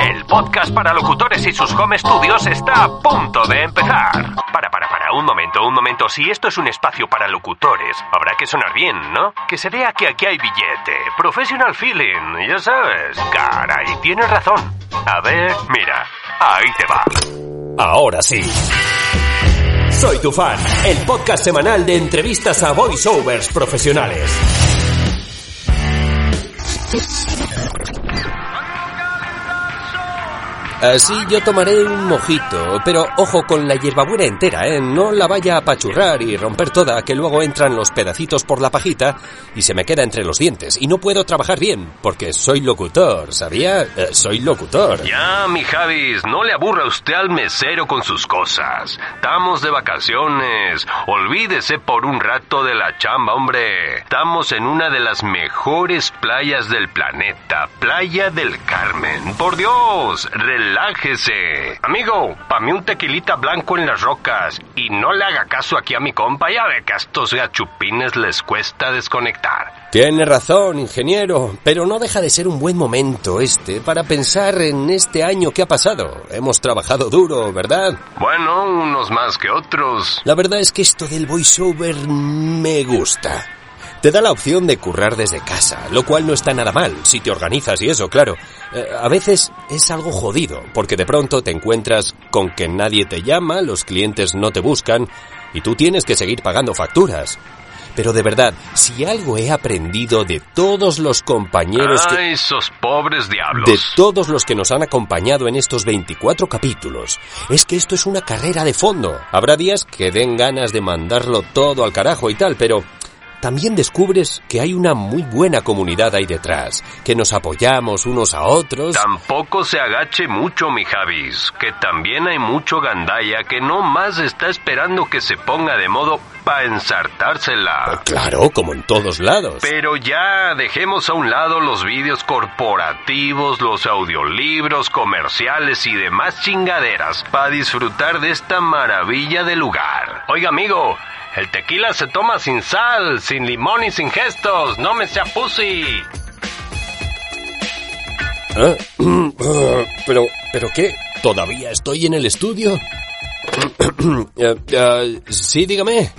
El podcast para locutores y sus home studios está a punto de empezar. Para, para, para, un momento, un momento. Si esto es un espacio para locutores, habrá que sonar bien, ¿no? Que se vea que aquí hay billete. Professional feeling, ya sabes. Caray, tienes razón. A ver, mira, ahí te va. Ahora sí. Soy tu fan, el podcast semanal de entrevistas a voiceovers profesionales. Así yo tomaré un mojito, pero ojo con la hierbabuena entera, ¿eh? No la vaya a apachurrar y romper toda, que luego entran los pedacitos por la pajita y se me queda entre los dientes. Y no puedo trabajar bien, porque soy locutor, ¿sabía? Eh, soy locutor. Ya, mi Javis, no le aburra usted al mesero con sus cosas. Estamos de vacaciones. Olvídese por un rato de la chamba, hombre. Estamos en una de las mejores playas del planeta, Playa del Carmen. Por Dios. Amigo, pa' mí un tequilita blanco en las rocas. Y no le haga caso aquí a mi compa, ya ve que a estos gachupines les cuesta desconectar. Tiene razón, ingeniero, pero no deja de ser un buen momento este para pensar en este año que ha pasado. Hemos trabajado duro, ¿verdad? Bueno, unos más que otros. La verdad es que esto del voiceover me gusta. Te da la opción de currar desde casa, lo cual no está nada mal, si te organizas y eso, claro. Eh, a veces es algo jodido, porque de pronto te encuentras con que nadie te llama, los clientes no te buscan, y tú tienes que seguir pagando facturas. Pero de verdad, si algo he aprendido de todos los compañeros que... Esos pobres diablos. De todos los que nos han acompañado en estos 24 capítulos, es que esto es una carrera de fondo. Habrá días que den ganas de mandarlo todo al carajo y tal, pero también descubres que hay una muy buena comunidad ahí detrás, que nos apoyamos unos a otros. Tampoco se agache mucho, mi Javis, que también hay mucho gandaya que no más está esperando que se ponga de modo para ensartársela. Claro, como en todos lados. Pero ya dejemos a un lado los vídeos corporativos, los audiolibros, comerciales y demás chingaderas para disfrutar de esta maravilla de lugar. Oiga, amigo, el tequila se toma sin sal, sin limón y sin gestos. No me sea pussy. ¿Eh? Ah, pero, ¿pero qué? ¿Todavía estoy en el estudio? Eh, eh, sí, dígame.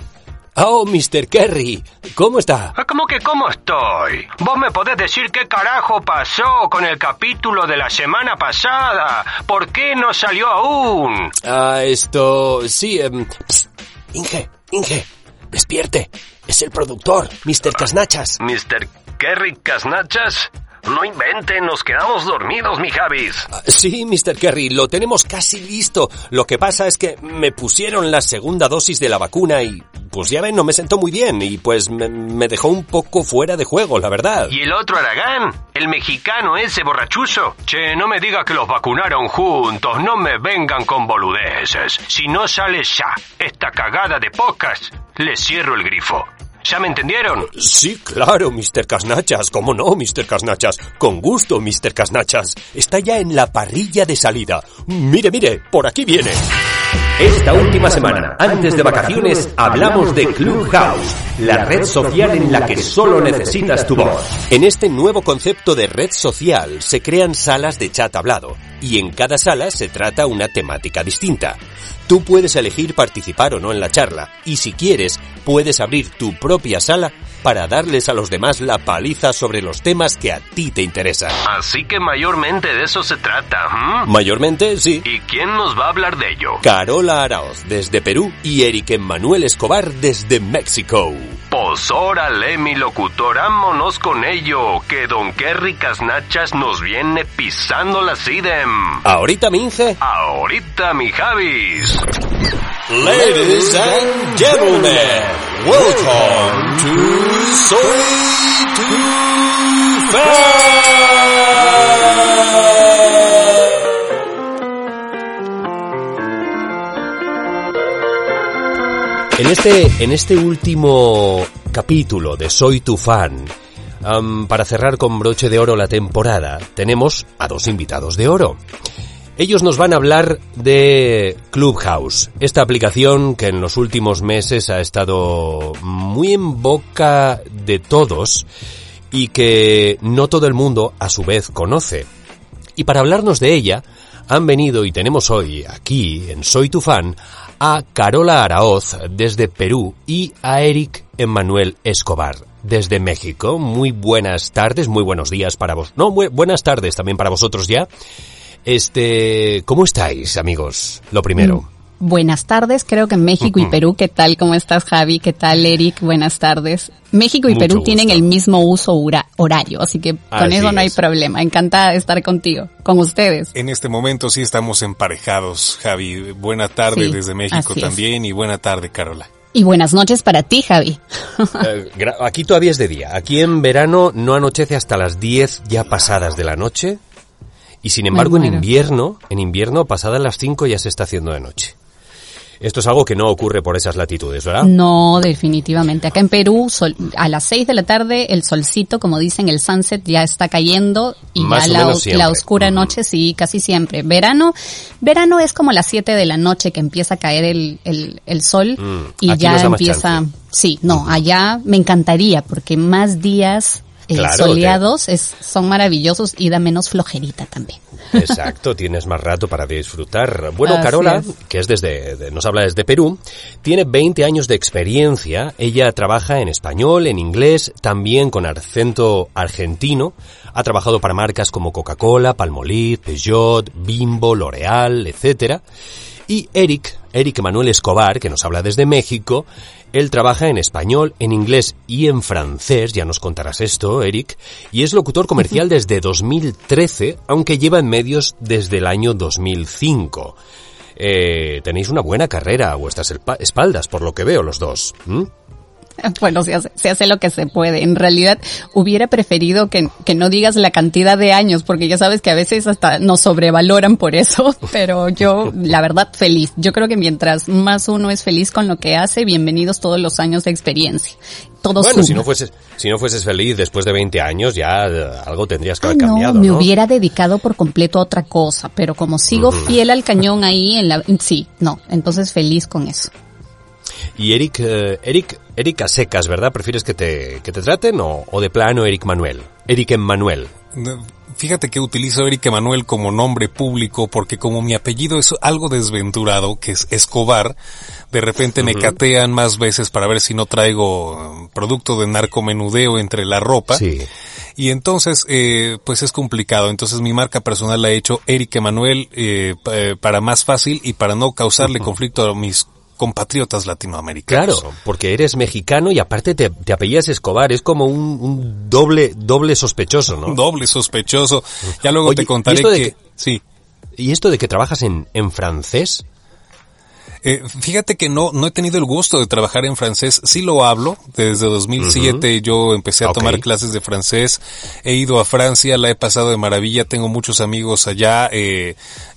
Oh, Mr. Kerry, ¿cómo está? Ah, ¿Cómo que cómo estoy? ¿Vos me podés decir qué carajo pasó con el capítulo de la semana pasada? ¿Por qué no salió aún? Ah, esto... Sí, em, psst, Inge, Inge, despierte. Es el productor, Mr. Casnachas. ¿Mr. Kerry Casnachas? No invente, nos quedamos dormidos, mi Javis. Ah, Sí, Mr. Kerry, lo tenemos casi listo. Lo que pasa es que me pusieron la segunda dosis de la vacuna y, pues ya ven, no me sentó muy bien y pues me, me dejó un poco fuera de juego, la verdad. ¿Y el otro Aragán? ¿El mexicano ese borrachuzo? Che, no me diga que los vacunaron juntos, no me vengan con boludeces. Si no sale ya esta cagada de pocas, le cierro el grifo. ¿Ya me entendieron? Sí, claro, Mr. Casnachas. ¿Cómo no, Mr. Casnachas? Con gusto, Mr. Casnachas. Está ya en la parrilla de salida. Mire, mire, por aquí viene. Esta última semana, antes de vacaciones, hablamos de Clubhouse, la red social en la que solo necesitas tu voz. En este nuevo concepto de red social se crean salas de chat hablado y en cada sala se trata una temática distinta. Tú puedes elegir participar o no en la charla y si quieres puedes abrir tu propia sala para darles a los demás la paliza sobre los temas que a ti te interesan. Así que mayormente de eso se trata. ¿m? Mayormente, sí. ¿Y quién nos va a hablar de ello? Carola Araoz desde Perú y Eric Emmanuel Escobar desde México. Pues órale, mi locutor, vámonos con ello, que Don Kerry Casnachas nos viene pisando la sidem. Ahorita, mi Inge. Ahorita, mi Javis. Ladies and gentlemen, welcome to Soy Tu Fan. En este, en este último capítulo de Soy tu fan, para cerrar con broche de oro la temporada, tenemos a dos invitados de oro. Ellos nos van a hablar de Clubhouse, esta aplicación que en los últimos meses ha estado muy en boca de todos y que no todo el mundo a su vez conoce. Y para hablarnos de ella, han venido y tenemos hoy aquí en Soy tu fan a Carola Araoz desde Perú y a Eric Emmanuel Escobar desde México. Muy buenas tardes, muy buenos días para vos. No, bu- buenas tardes también para vosotros ya. Este, ¿cómo estáis, amigos? Lo primero. Buenas tardes, creo que México y Perú, ¿qué tal? ¿Cómo estás, Javi? ¿Qué tal, Eric? Buenas tardes. México y Mucho Perú gusto. tienen el mismo uso hora- horario, así que con Así eso no hay es. problema. Encantada de estar contigo, con ustedes. En este momento sí estamos emparejados, Javi. Buena tarde Sí, desde México es. también y buena tarde, Carola. Y buenas noches para ti, Javi. Eh, aquí todavía es de día. Aquí en verano no anochece hasta las 10 ya pasadas de la noche. Y sin embargo en invierno, en invierno pasadas las 5 ya se está haciendo de noche. Esto es algo que no ocurre por esas latitudes, ¿verdad? No, definitivamente. Acá en Perú, sol- a las seis de la tarde, el solcito, como dicen, el sunset ya está cayendo y Más ya la, oscura noche, sí, casi siempre. Verano, verano es como las siete de la noche que empieza a caer el, el, el sol Mm, y ya empieza. Sí, no, allá me encantaría porque más días eh, Claro, soleados es, son maravillosos y da menos flojerita también. Exacto, tienes más rato para disfrutar. Bueno, Así Carola, es. que es desde, de- nos habla desde Perú, tiene 20 años de experiencia. Ella trabaja en español, en inglés, también con acento argentino. Ha trabajado para marcas como Coca-Cola, Palmolive, Peugeot, Bimbo, L'Oreal, etcétera. Y Eric, Eric Manuel Escobar, que nos habla desde México, él trabaja en español, en inglés y en francés, ya nos contarás esto, Eric, y es locutor comercial desde 2013, aunque lleva en medios desde el año 2005. Eh, tenéis una buena carrera a vuestras espaldas, por lo que veo los dos. Bueno, se hace, se hace lo que se puede. En realidad, hubiera preferido que, que no digas la cantidad de años, porque ya sabes que a veces hasta nos sobrevaloran por eso, pero yo, la verdad, feliz. Yo creo que mientras más uno es feliz con lo que hace, bienvenidos todos los años de experiencia. Todo Bueno, suma. si no fueses, si no fueses feliz después de 20 años, ya eh, algo tendrías que Ah, haber no, cambiado, me ¿no? hubiera dedicado por completo a otra cosa, pero como sigo fiel al cañón ahí en la, sí, no, entonces feliz con eso. Y Eric, eh, Eric, Eric a secas, ¿verdad? ¿Prefieres que te, que te traten o, o de plano Eric Manuel? Eric Emmanuel. Fíjate que utilizo Eric Emanuel como nombre público porque como mi apellido es algo desventurado, que es Escobar, de repente me catean más veces para ver si no traigo um, producto de narcomenudeo entre la ropa. Sí. Y entonces, eh, pues es complicado. Entonces mi marca personal la he hecho Eric Emanuel eh, eh, para más fácil y para no causarle conflicto a mis compatriotas latinoamericanos. Claro, porque eres mexicano y aparte te, te apellidas Escobar, es como un, un doble, doble sospechoso, ¿no? Doble sospechoso. Ya luego Oye, te ¿y contaré que... que- Sí. ¿Y esto de que trabajas en, en francés? Eh, fíjate que no, no he tenido el gusto de trabajar en francés. Sí lo hablo. Desde 2007 yo empecé a tomar clases de francés. He ido a Francia, la he pasado de maravilla. Tengo muchos amigos allá. Eh,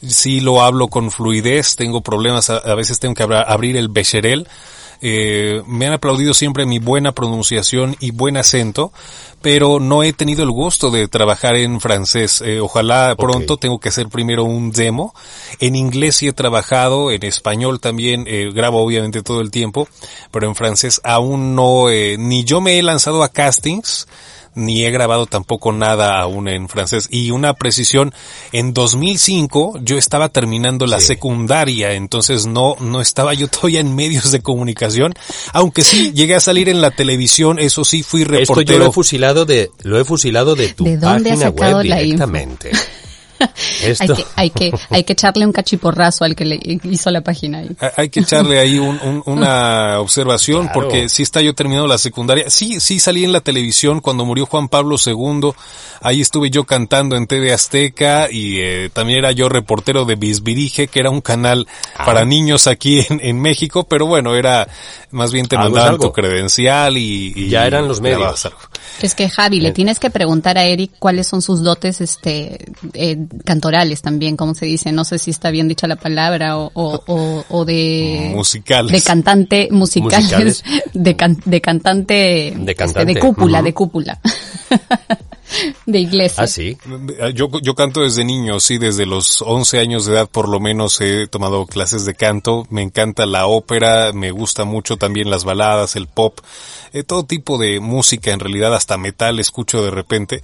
sí lo hablo con fluidez. Tengo problemas. A, a veces tengo que abra- abrir el becherel. Eh, me han aplaudido siempre mi buena pronunciación y buen acento, pero no he tenido el gusto de trabajar en francés. Eh, ojalá pronto tengo que hacer primero un demo. En inglés sí he trabajado, en español también eh, grabo obviamente todo el tiempo, pero en francés aún no, eh, ni yo me he lanzado a castings, ni he grabado tampoco nada aún en francés. Y una precisión, en 2005 yo estaba terminando la Sí. secundaria, entonces no, no estaba yo todavía en medios de comunicación, aunque sí llegué a salir en la televisión, eso sí fui Esto yo reportero. lo he fusilado de, lo he fusilado de tu ¿De dónde has página sacado web la directamente. Hay Esto, que, hay que, hay que echarle un cachiporrazo al que le hizo la página ahí. Ha- Hay que echarle ahí un- un- una observación Claro. porque sí está yo terminando la secundaria. Sí, sí salí en la televisión cuando murió Juan Pablo II. Ahí estuve yo cantando en TV Azteca y eh, también era yo reportero de Bisbirige, que era un canal Ah. para niños aquí en, en México, pero bueno, era más bien te es mandaban tu credencial y, y Ya eran los medios. Es que Javi, le tienes que preguntar a Eric cuáles son sus dotes este eh, cantorales también, como se dice, no sé si está bien dicha la palabra, o, o, o, de... Musicales. De cantante, musicales, De, de cantante... De este, cantante. de cúpula, de cúpula. de iglesia. Ah, sí. Yo, yo canto desde niño, sí, desde los 11 años de edad por lo menos he tomado clases de canto. Me encanta la ópera, me gusta mucho también las baladas, el pop, eh, todo tipo de música, en realidad hasta metal escucho de repente.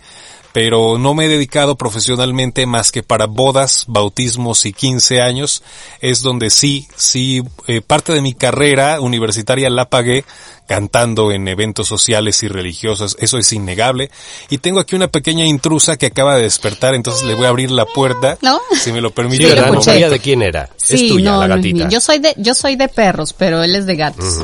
Pero no me he dedicado profesionalmente más que para bodas, bautismos y 15 años. Es donde sí, sí, eh, parte de mi carrera universitaria la pagué cantando en eventos sociales y religiosos, eso es innegable. Y tengo aquí una pequeña intrusa que acaba de despertar, entonces le voy a abrir la puerta, ¿No? si me lo permite. de quién era. Sí, es tuya, no, la no es gatita. Yo soy de, yo soy de perros, pero él es de gatos.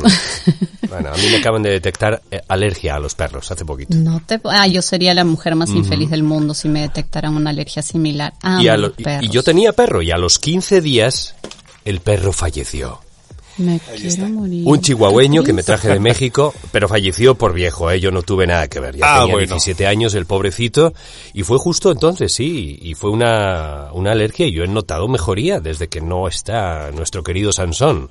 Bueno, a mí me acaban de detectar eh, alergia a los perros hace poquito. No te, ah, yo sería la mujer más infeliz del mundo si me detectaran una alergia similar. Ah, Y, a lo- y- perros. y yo tenía perro y a los 15 días el perro falleció. Me quiero morir. Un chihuahueño que me traje de México, pero falleció por viejo, ¿eh? yo no tuve nada que ver. Ya Ah, tenía bueno. 17 años el pobrecito y fue justo entonces, sí, y fue una, una alergia y yo he notado mejoría desde que no está nuestro querido Sansón.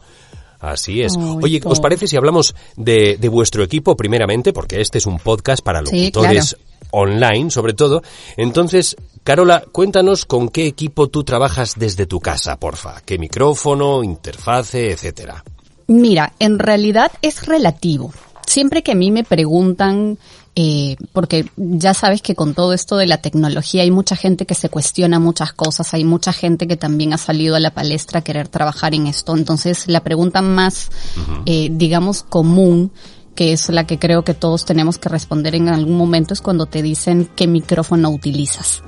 Así es. Oye, ¿os parece si hablamos de, de vuestro equipo primeramente? Porque este es un podcast para Sí, locutores online, sobre todo. Entonces, Carola, cuéntanos con qué equipo tú trabajas desde tu casa, porfa. ¿Qué micrófono, interfase, etcétera? Mira, en realidad es relativo. Siempre que a mí me preguntan, eh, porque ya sabes que con todo esto de la tecnología hay mucha gente que se cuestiona muchas cosas, hay mucha gente que también ha salido a la palestra a querer trabajar en esto. Entonces, la pregunta más, eh, digamos, común que es la que creo que todos tenemos que responder en algún momento, es cuando te dicen qué micrófono utilizas.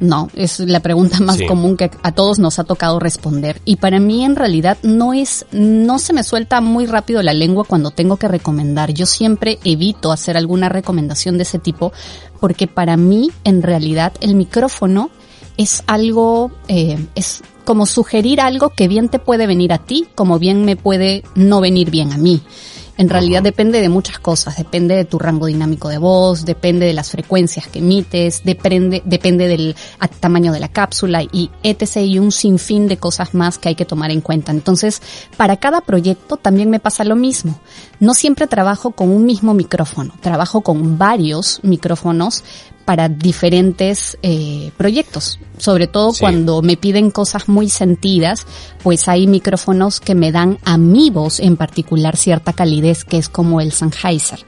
No, es la pregunta más Sí. común que a todos nos ha tocado responder. Y para mí en realidad no es, no se me suelta muy rápido la lengua cuando tengo que recomendar. Yo siempre evito hacer alguna recomendación de ese tipo porque para mí en realidad el micrófono es algo, eh, es como sugerir algo que bien te puede venir a ti, como bien me puede no venir bien a mí. En realidad depende de muchas cosas, depende de tu rango dinámico de voz, depende de las frecuencias que emites, depende, depende del tamaño de la cápsula y etc. y un sinfín de cosas más que hay que tomar en cuenta. Entonces, para cada proyecto también me pasa lo mismo. No siempre trabajo con un mismo micrófono, trabajo con varios micrófonos para diferentes eh, proyectos. Sobre todo Sí. cuando me piden cosas muy sentidas, pues hay micrófonos que me dan a mi voz en particular cierta calidez, que es como el Sennheiser.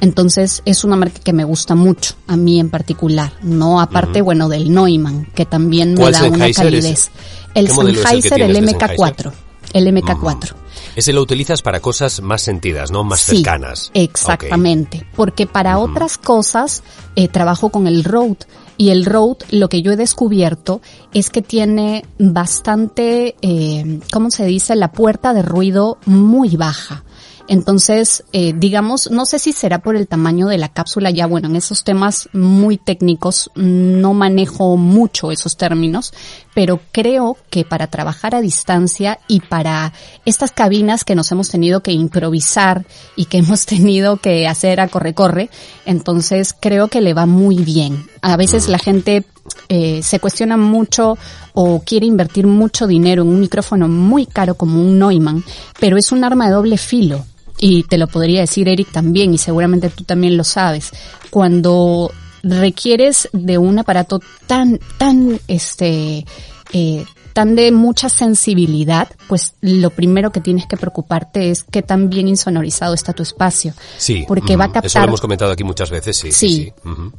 Entonces es una marca que me gusta mucho, a mí en particular, no aparte, bueno, del Neumann, que también me ¿Cuál da una Sennheiser calidez. El ¿Qué modelo es el que Sennheiser, el tienes de MK4. El MK4. Ese lo utilizas para cosas más sentidas, ¿no? Más Sí, cercanas. Exactamente, porque para otras cosas eh, trabajo con el Rode y el Rode lo que yo he descubierto es que tiene bastante, eh, ¿cómo se dice? La puerta de ruido muy baja. Entonces, eh, digamos, no sé si será por el tamaño de la cápsula, ya bueno, en esos temas muy técnicos no manejo mucho esos términos, pero creo que para trabajar a distancia y para estas cabinas que nos hemos tenido que improvisar y que hemos tenido que hacer a corre-corre, entonces creo que le va muy bien. A veces la gente eh, se cuestiona mucho o quiere invertir mucho dinero en un micrófono muy caro como un Neumann, pero es un arma de doble filo. Y te lo podría decir Eric también, y seguramente tú también lo sabes. Cuando requieres de un aparato tan, tan, este, eh, tan de mucha sensibilidad, pues lo primero que tienes que preocuparte es qué tan bien insonorizado está tu espacio. Sí. Porque va a ujú. Eso lo captar hemos comentado aquí muchas veces, sí. Sí. Sí. sí. Ujú.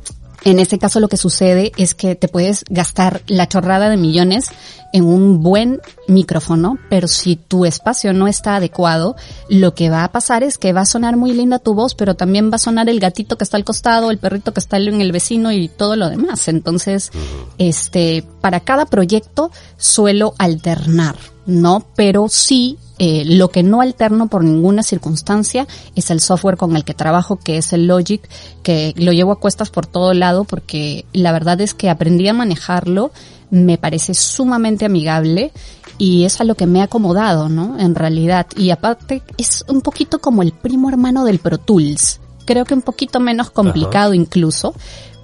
En ese caso lo que sucede es que te puedes gastar la chorrada de millones en un buen micrófono, pero si tu espacio no está adecuado, lo que va a pasar es que va a sonar muy linda tu voz, pero también va a sonar el gatito que está al costado, el perrito que está en el vecino y todo lo demás. Entonces, este, para cada proyecto suelo alternar, ¿no? Pero sí eh, lo que no alterno por ninguna circunstancia es el software con el que trabajo, que es el Logic, que lo llevo a cuestas por todo lado porque la verdad es que aprendí a manejarlo, me parece sumamente amigable y es a lo que me he acomodado, ¿no? En realidad. Y aparte es un poquito como el primo hermano del Pro Tools. Creo que un poquito menos complicado incluso,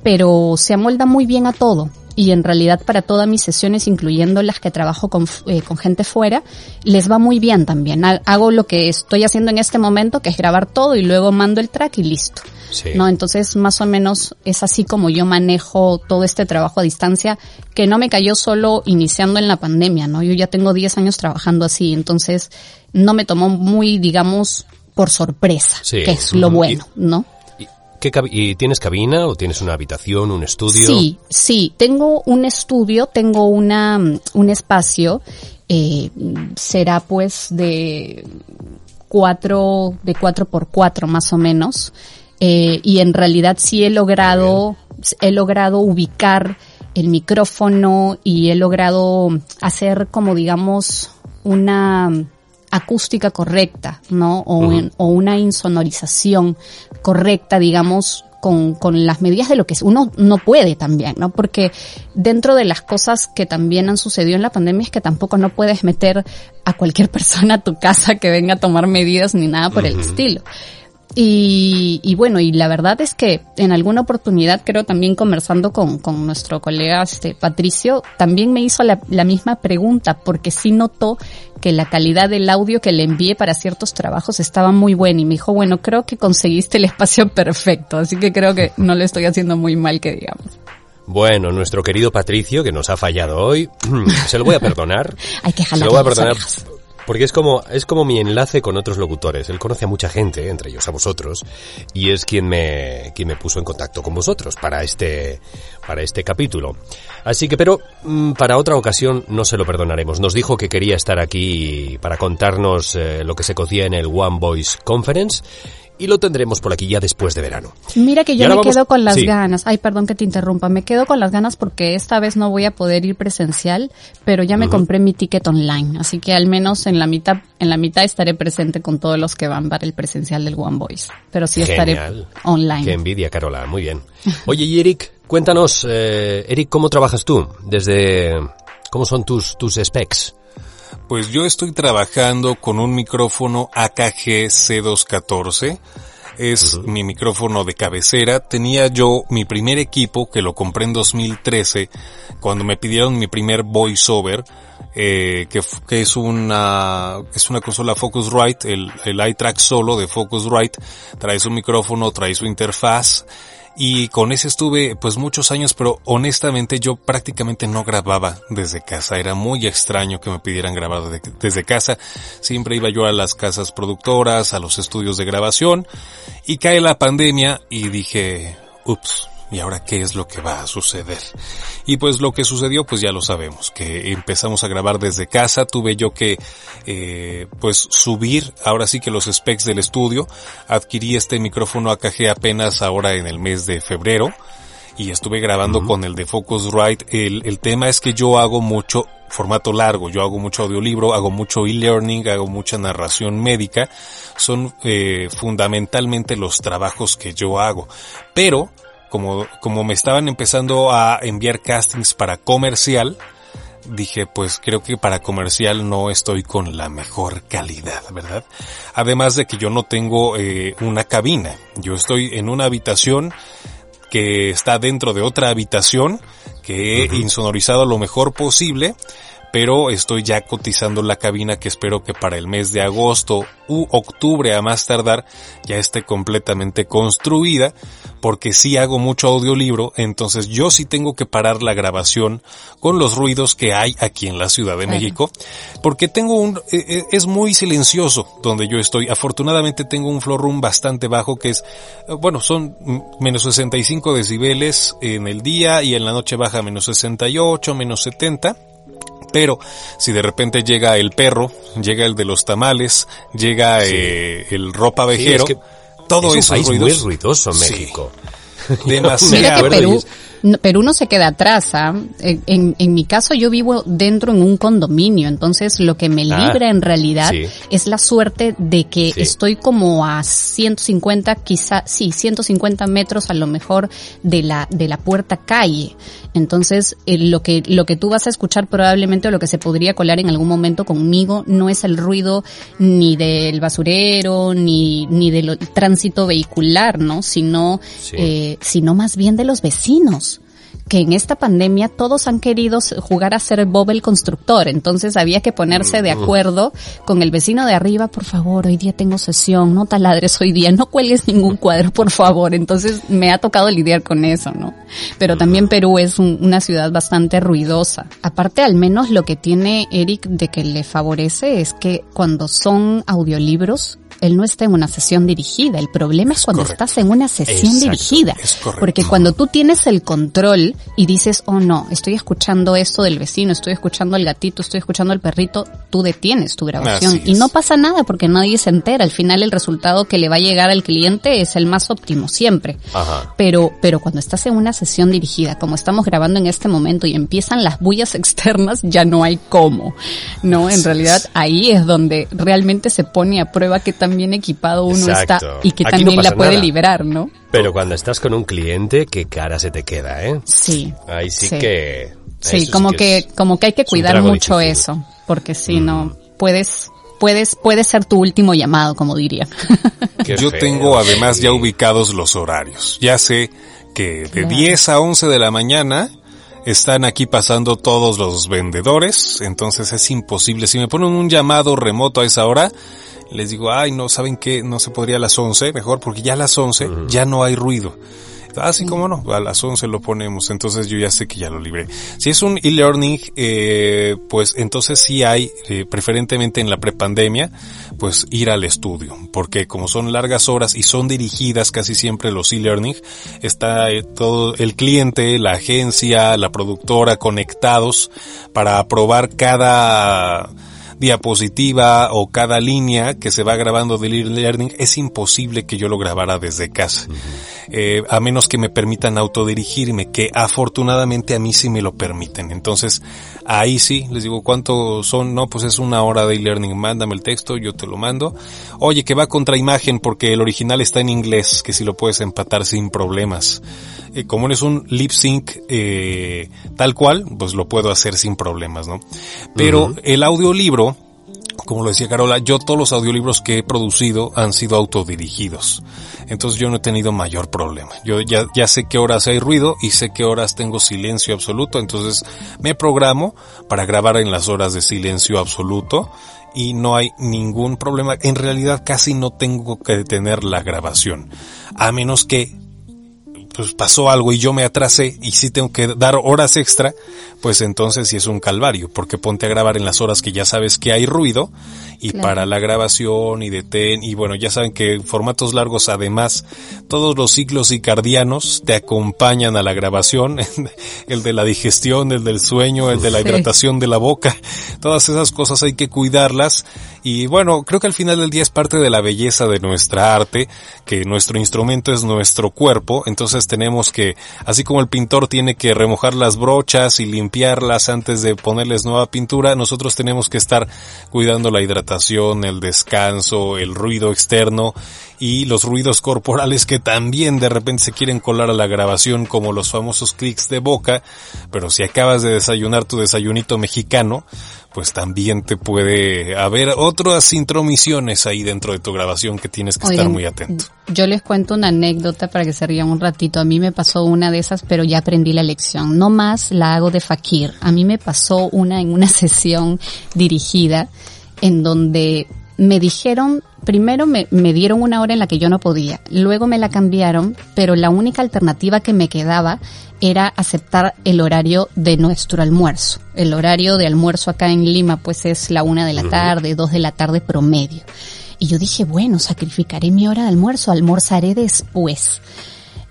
pero se amolda muy bien a todo. Y en realidad para todas mis sesiones, incluyendo las que trabajo con, eh, con gente fuera, les va muy bien también. Hago lo que estoy haciendo en este momento, que es grabar todo y luego mando el track y listo. ¿no? Entonces, más o menos es así como yo manejo todo este trabajo a distancia, que no me cayó solo iniciando en la pandemia, ¿no? Yo ya tengo 10 años trabajando así, entonces no me tomó muy, digamos, por sorpresa, que es lo bueno, ¿no? ¿Y tienes cabina o tienes una habitación, un estudio? Sí, sí, tengo un estudio, tengo una, un espacio, eh, será pues de cuatro, de cuatro por cuatro más o menos, eh, y en realidad sí he logrado, he logrado ubicar el micrófono y he logrado hacer como digamos una acústica correcta, ¿no? O, o una insonorización correcta, digamos, con, con las medidas de lo que uno no puede también, ¿no? Porque dentro de las cosas que también han sucedido en la pandemia es que tampoco no puedes meter a cualquier persona a tu casa que venga a tomar medidas ni nada por el estilo. Y, y, bueno, y la verdad es que en alguna oportunidad, creo también conversando con, con nuestro colega este, Patricio, también me hizo la, la, misma pregunta, porque sí notó que la calidad del audio que le envié para ciertos trabajos estaba muy buena y me dijo, bueno, creo que conseguiste el espacio perfecto, así que creo que no le estoy haciendo muy mal que digamos. Bueno, nuestro querido Patricio, que nos ha fallado hoy, se lo voy a perdonar. Hay que jalar se lo voy a perdonar porque es como, es como mi enlace con otros locutores. Él conoce a mucha gente, entre ellos a vosotros, y es quien me, quien me puso en contacto con vosotros para este, para este capítulo. Así que, pero, mm, para otra ocasión no se lo perdonaremos. Nos dijo que quería estar aquí para contarnos eh, lo que se cocía en el One Voice Conference y lo tendremos por aquí ya después de verano. Mira que yo me quedo con las ganas. Ay, perdón que te interrumpa. Me quedo con las ganas porque esta vez no voy a poder ir presencial, pero ya me compré mi ticket online, así que al menos en la mitad en la mitad estaré presente con todos los que van para el presencial del One Voice, pero sí estaré online. Qué envidia, Carola. Muy bien. Oye, y Eric, cuéntanos, eh, Eric, ¿cómo trabajas tú? Desde ¿Cómo son tus, tus specs? Pues yo estoy trabajando con un micrófono AKG C214. Es mi micrófono de cabecera. Tenía yo mi primer equipo que lo compré en 2013 cuando me pidieron mi primer voiceover. Eh, que, que, es una es una consola Focusrite, el, el iTrack solo de Focusrite, trae su micrófono, trae su interfaz y con ese estuve pues muchos años, pero honestamente yo prácticamente no grababa desde casa. Era muy extraño que me pidieran grabar desde casa. Siempre iba yo a las casas productoras, a los estudios de grabación y cae la pandemia y dije, ups, ¿Y ahora qué es lo que va a suceder? Y pues lo que sucedió, pues ya lo sabemos, que empezamos a grabar desde casa, tuve yo que, eh, pues subir, ahora sí que los specs del estudio, adquirí este micrófono AKG apenas ahora en el mes de febrero, y estuve grabando con el de Focusrite. El, el tema es que yo hago mucho formato largo, yo hago mucho audiolibro, hago mucho e-learning, hago mucha narración médica, son eh, fundamentalmente los trabajos que yo hago. Pero como, como me estaban empezando a enviar castings para comercial, dije, pues creo que para comercial no estoy con la mejor calidad, ¿verdad? Además de que yo no tengo eh, una cabina, yo estoy en una habitación que está dentro de otra habitación que he insonorizado lo mejor posible pero estoy ya cotizando la cabina que espero que para el mes de agosto u octubre a más tardar ya esté completamente construida, porque si hago mucho audiolibro, entonces yo sí tengo que parar la grabación con los ruidos que hay aquí en la Ciudad de México, porque tengo un, e, e, es muy silencioso donde yo estoy. Afortunadamente tengo un floor room bastante bajo que es, bueno, son menos 65 decibeles en el día y en la noche baja menos 68, menos 70 pero si de repente llega el perro, llega el de los tamales, llega eh, el ropa vejero, todo es un país muy ruidoso México. Demasiado. Perú no se queda atrás. ¿ah? En, en, mi caso yo vivo dentro en un condominio, entonces lo que me ah, libra en realidad es la suerte de que estoy como a 150, quizá, sí, 150 metros a lo mejor de la, de la puerta calle. Entonces eh, lo que, lo que tú vas a escuchar probablemente o lo que se podría colar en algún momento conmigo no es el ruido ni del basurero ni, ni del tránsito vehicular, ¿no? Sino, eh, sino más bien de los vecinos que en esta pandemia todos han querido jugar a ser Bob el constructor, entonces había que ponerse de acuerdo con el vecino de arriba, por favor, hoy día tengo sesión, no taladres hoy día, no cuelgues ningún cuadro, por favor. Entonces me ha tocado lidiar con eso, ¿no? Pero también Perú es una ciudad bastante ruidosa. Aparte, al menos lo que tiene Eric de que le favorece es que cuando son audiolibros, él no está en una sesión dirigida. El problema es, cuando estás en una sesión dirigida. porque cuando tú tienes el control y dices, oh no, estoy escuchando esto del vecino, estoy escuchando al gatito, estoy escuchando al perrito, tú detienes tu grabación. Y no pasa nada porque nadie se entera. Al final el resultado que le va a llegar al cliente es el más óptimo siempre. Pero, pero cuando estás en una sesión dirigida, como estamos grabando en este momento y empiezan las bullas externas, ya no hay cómo. No, en realidad ahí es donde realmente se pone a prueba que también bien equipado uno está y que también la puede liberar, ¿no? Pero cuando estás con un cliente, qué cara se te queda, ¿eh? Sí. Ahí sí, que... Sí, como que, como que hay que cuidar mucho eso, porque si no, mm. puedes puedes, puede ser tu último llamado, como diría. Yo tengo además ya ubicados los horarios. Ya sé que de 10 a 11 de la mañana están aquí pasando todos los vendedores, entonces es imposible. Si me ponen un llamado remoto a esa hora, les digo, ay, no, ¿saben qué? No se podría a las 11, mejor, porque ya a las 11 ya no hay ruido. Así ah, como no, a las 11 lo ponemos, entonces yo ya sé que ya lo libré. Si es un e-learning, eh, pues entonces sí hay, eh, preferentemente en la prepandemia, pues ir al estudio, porque como son largas horas y son dirigidas casi siempre los e-learning, está eh, todo el cliente, la agencia, la productora conectados para aprobar cada diapositiva o cada línea que se va grabando del e-learning, es imposible que yo lo grabara desde casa. Eh, a menos que me permitan autodirigirme, que afortunadamente a mí sí me lo permiten. Entonces, ahí sí, les digo, ¿cuánto son? No, pues es una hora de e-learning, mándame el texto, yo te lo mando. Oye, que va contra imagen porque el original está en inglés, que si lo puedes empatar sin problemas. Eh, como es un lip sync eh, tal cual, pues lo puedo hacer sin problemas, ¿no? Pero el audiolibro, como lo decía Carola, yo todos los audiolibros que he producido han sido autodirigidos. Entonces yo no he tenido mayor problema. Yo ya, ya sé qué horas hay ruido y sé qué horas tengo silencio absoluto. Entonces me programo para grabar en las horas de silencio absoluto y no hay ningún problema. En realidad casi no tengo que detener la grabación. A menos que pues pasó algo y yo me atrasé y si tengo que dar horas extra, pues entonces sí es un calvario, porque ponte a grabar en las horas que ya sabes que hay ruido y para la grabación y detén y bueno, ya saben que formatos largos además todos los ciclos circadianos te acompañan a la grabación, el de la digestión, el del sueño, el de la hidratación de la boca, todas esas cosas hay que cuidarlas y bueno, creo que al final del día es parte de la belleza de nuestra arte, que nuestro instrumento es nuestro cuerpo, entonces tenemos que, así como el pintor tiene que remojar las brochas y limpiarlas antes de ponerles nueva pintura, nosotros tenemos que estar cuidando la hidratación, el descanso, el ruido externo y los ruidos corporales que también de repente se quieren colar a la grabación como los famosos clics de boca, pero si acabas de desayunar tu desayunito mexicano, pues también te puede haber otras intromisiones ahí dentro de tu grabación que tienes que estar muy atento. Yo les cuento una anécdota para que se rían un ratito. A mí me pasó una de esas, pero ya aprendí la lección. No más la hago de fakir. A mí me pasó una en una sesión dirigida en donde me dijeron, primero me, me, dieron una hora en la que yo no podía, luego me la cambiaron, pero la única alternativa que me quedaba era aceptar el horario de nuestro almuerzo. El horario de almuerzo acá en Lima pues es la una de la tarde, dos de la tarde promedio. Y yo dije, bueno, sacrificaré mi hora de almuerzo, almorzaré después.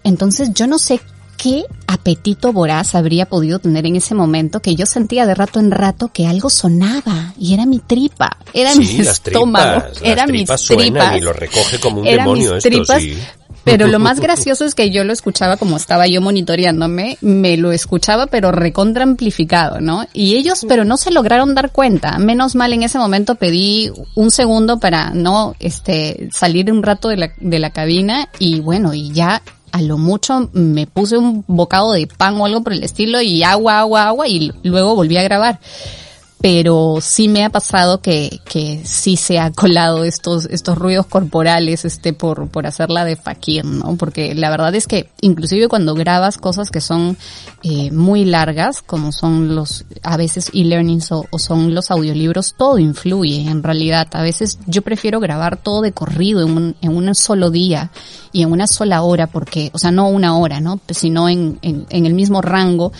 Entonces yo no sé qué apetito voraz habría podido tener en ese momento que yo sentía de rato en rato que algo sonaba y era mi tripa, era mi estómago, era mis tripas y lo recoge como un demonio esto, sí. Pero lo más gracioso es que yo lo escuchaba como estaba yo monitoreándome, me lo escuchaba pero recontra amplificado, ¿no? Y ellos pero no se lograron dar cuenta. Menos mal en ese momento pedí un segundo para no este salir un rato de la, de la cabina y bueno, y ya a lo mucho me puse un bocado de pan o algo por el estilo y agua, agua, agua y luego volví a grabar. Pero sí me ha pasado que, que sí se ha colado estos, estos ruidos corporales, este, por, por hacerla de fakir, ¿no? Porque la verdad es que inclusive cuando grabas cosas que son eh, muy largas, como son los, a veces e-learnings o, o son los audiolibros, todo influye en realidad. A veces yo prefiero grabar todo de corrido en un, en un solo día y en una sola hora porque, o sea, no una hora, ¿no? Sino en, en, en el mismo rango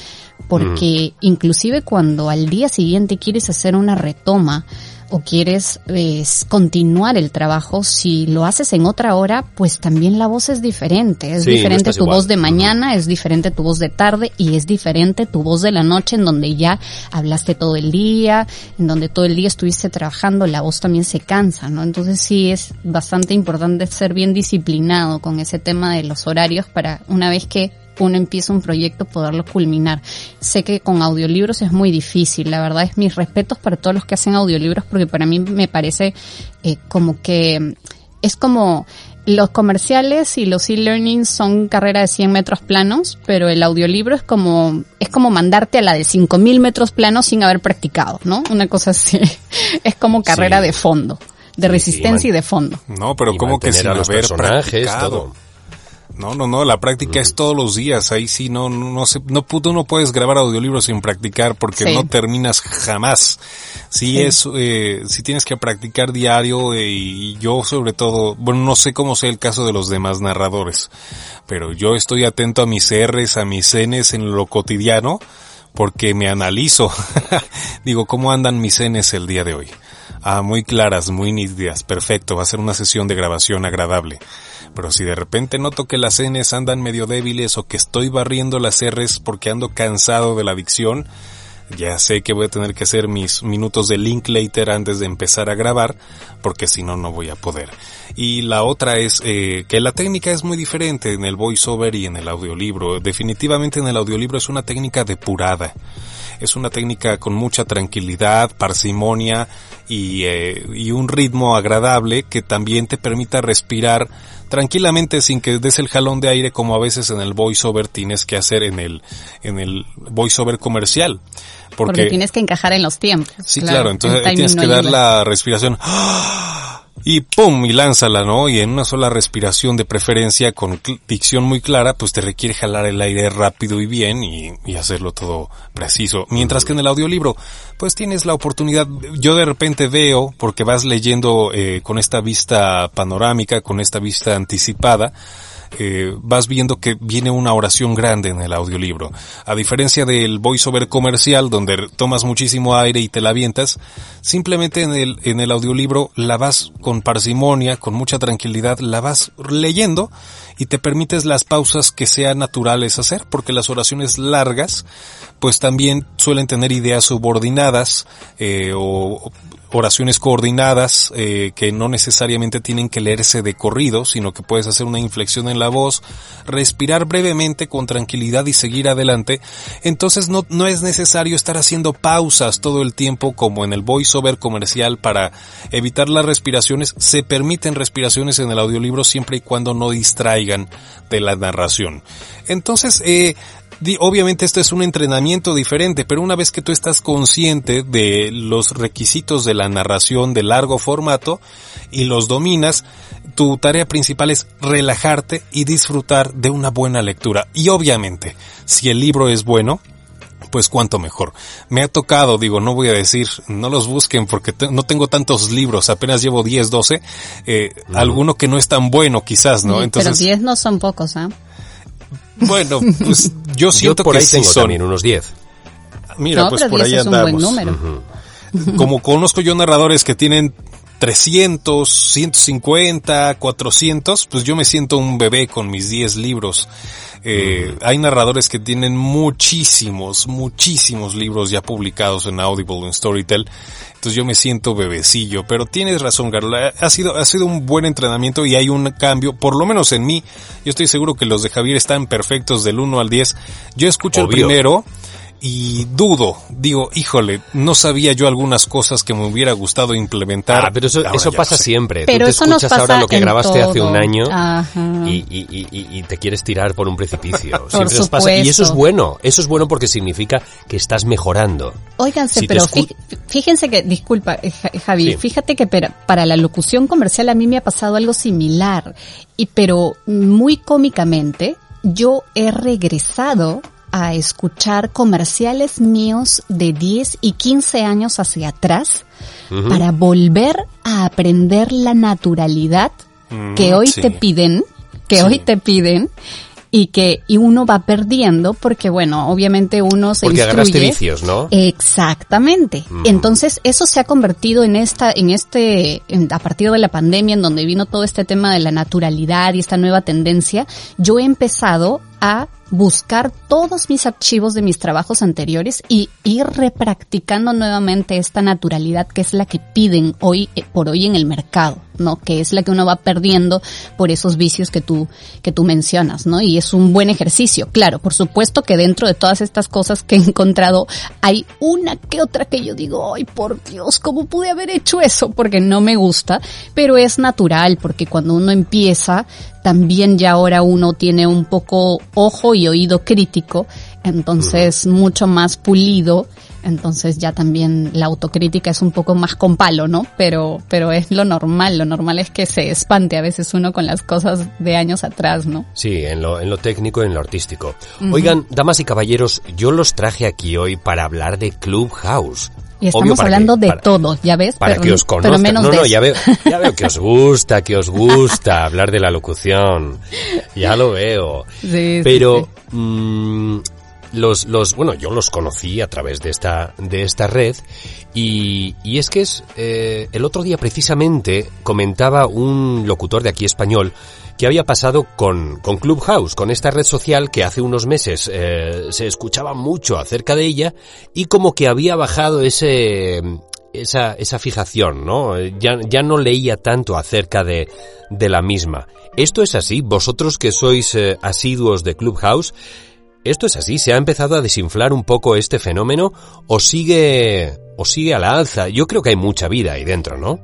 porque inclusive cuando al día siguiente quieres hacer una retoma o quieres eh, continuar el trabajo, si lo haces en otra hora, pues también la voz es diferente. Es Sí, diferente tu igual. voz de mañana, es diferente tu voz de tarde y es diferente tu voz de la noche en donde ya hablaste todo el día, en donde todo el día estuviste trabajando, la voz también se cansa, ¿no? Entonces sí es bastante importante ser bien disciplinado con ese tema de los horarios para una vez que uno empieza un proyecto poderlo culminar. Sé que con audiolibros es muy difícil, la verdad es mis respetos para todos los que hacen audiolibros porque para mí me parece eh, como que es como los comerciales y los e-learning son carrera de 100 metros planos, pero el audiolibro es como, es como mandarte a la de 5000 metros planos sin haber practicado, ¿no? Una cosa así. Es como carrera Sí. de fondo, de resistencia y, de fondo. No, pero Y como que sin a los haber personajes, practicado. todo. No, no, no, la práctica es todos los días. Ahí sí no, no, no se, no, tú no puedes grabar audiolibros sin practicar porque Sí. no terminas jamás. Sí, Sí. es, eh, si tienes que practicar diario eh, y yo sobre todo, bueno, no sé cómo sea el caso de los demás narradores, pero yo estoy atento a mis R's, a mis N's en lo cotidiano porque me analizo. Digo, ¿cómo andan mis N's el día de hoy? Ah, muy claras, muy nítidas, perfecto, va a ser una sesión de grabación agradable. Pero si de repente noto que las Ns andan medio débiles o que estoy barriendo las Rs porque ando cansado de la dicción, ya sé que voy a tener que hacer mis minutos de Linklater antes de empezar a grabar, porque si no, no voy a poder. Y la otra es eh, que la técnica es muy diferente en el voiceover y en el audiolibro. Definitivamente en el audiolibro es una técnica depurada. Es una técnica con mucha tranquilidad, parsimonia y, eh, y un ritmo agradable que también te permita respirar tranquilamente sin que des el jalón de aire como a veces en el voiceover tienes que hacer en el, en el voiceover comercial. Porque, Porque, tienes que encajar en los tiempos. sí, claro, entonces tienes no que dar la respiración y pum, y lánzala, ¿no? Y en una sola respiración de preferencia con dicción muy clara, pues te requiere jalar el aire rápido y bien y, y hacerlo todo preciso. Mientras que en el audiolibro, pues tienes la oportunidad, yo de repente veo, porque vas leyendo eh, con esta vista panorámica, con esta vista anticipada, eh, vas viendo que viene una oración grande en el audiolibro. A diferencia del voiceover comercial, donde tomas muchísimo aire y te la avientas, simplemente en el, en el audiolibro la vas con parsimonia, con mucha tranquilidad, la vas leyendo y te permites las pausas que sean naturales hacer, porque las oraciones largas, pues también suelen tener ideas subordinadas eh, o oraciones coordinadas eh, que no necesariamente tienen que leerse de corrido, sino que puedes hacer una inflexión en la voz, respirar brevemente con tranquilidad y seguir adelante. Entonces no, no es necesario estar haciendo pausas todo el tiempo como en el voiceover comercial para evitar las respiraciones. Se permiten respiraciones en el audiolibro siempre y cuando no distraigan de la narración. Entonces, eh, Obviamente esto es un entrenamiento diferente, pero una vez que tú estás consciente de los requisitos de la narración de largo formato y los dominas, tu tarea principal es relajarte y disfrutar de una buena lectura. Y obviamente, si el libro es bueno, pues cuanto mejor. Me ha tocado, digo, no voy a decir, no los busquen porque te- no tengo tantos libros, apenas llevo 10, 12, eh, alguno que no es tan bueno quizás, ¿no? Pero Entonces, 10 no son pocos, ¿ah? bueno, pues yo Yo siento por que ahí sí tengo son. también unos 10. Mira, no, pues pero por 10 ahí es un andamos. buen número. Como conozco yo narradores que tienen 300, 150, 400, pues yo me siento un bebé con mis 10 libros. Eh, Hay narradores que tienen muchísimos, muchísimos libros ya publicados en Audible en Storytel. Entonces yo me siento bebecillo, pero tienes razón, Carla. Ha sido, ha sido un buen entrenamiento y hay un cambio, por lo menos en mí. Yo estoy seguro que los de Javier están perfectos del 1 al 10. Yo escucho Obvio. el primero y dudo, digo, híjole, no sabía yo algunas cosas que me hubiera gustado implementar. Ah, pero eso, Ahora eso pasa siempre. Pero Tú te eso nos escuchas ahora pasa lo que grabaste hace un todo. año y, y- y- y- y te quieres tirar por un precipicio. Por Siempre nos pasa. Y eso es bueno. Eso es bueno porque significa que estás mejorando. Óiganse, Si pero fíjense que, disculpa, eh, Ja- Javi, Sí. fíjate que para, para la locución comercial a mí me ha pasado algo similar, y pero muy cómicamente, yo he regresado a escuchar comerciales míos de 10 y 15 años hacia atrás para volver a aprender la naturalidad que Mm, hoy sí. te piden, que Sí. hoy te piden, y que y uno va perdiendo porque bueno obviamente uno se Porque agarraste instruye vicios, ¿no? Exactamente. Entonces, eso se ha convertido en esta, en este, en- a partir de la pandemia, en donde vino todo este tema de la naturalidad y esta nueva tendencia, yo he empezado a buscar todos mis archivos de mis trabajos anteriores y ir repracticando nuevamente esta naturalidad que es la que piden hoy eh, por hoy en el mercado, ¿no? Que es la que uno va perdiendo por esos vicios que tú que tú mencionas, ¿no? Y es un buen ejercicio. Claro, por supuesto que dentro de todas estas cosas que he encontrado hay una que otra que yo digo, "Ay, por Dios, ¿cómo pude haber hecho eso?" porque no me gusta, pero es natural porque cuando uno empieza también ya ahora uno tiene un poco ojo y oído crítico, entonces mucho más pulido, entonces ya también la autocrítica es un poco más con palo, ¿no? Pero, pero es lo normal, lo normal es que se espante a veces uno con las cosas de años atrás, ¿no? Sí, en lo, en lo técnico y en lo artístico. Oigan, damas y caballeros, yo los traje aquí hoy para hablar de Clubhouse. Y estamos Obvio, hablando que- de para- todo, ya ves, Para pero, que os pero conozcan. menos no, no, ya veo, ya veo que os gusta, que os gusta hablar de la locución. Ya lo veo. Sí, Pero sí. mm, los, los, bueno, yo los conocí a través de esta, de esta red y, y es que es, eh, el otro día precisamente comentaba un locutor de aquí español que había pasado con, con Clubhouse, con esta red social que hace unos meses eh, se escuchaba mucho acerca de ella y como que había bajado ese, esa, esa fijación, ¿no? Ya, ya no leía tanto acerca de, de la misma. ¿Esto es así? ¿Vosotros que sois eh, asiduos de Clubhouse? ¿Esto es así? ¿Se ha empezado a desinflar un poco este fenómeno o sigue, o sigue a la alza? Yo creo que hay mucha vida ahí dentro, ¿no?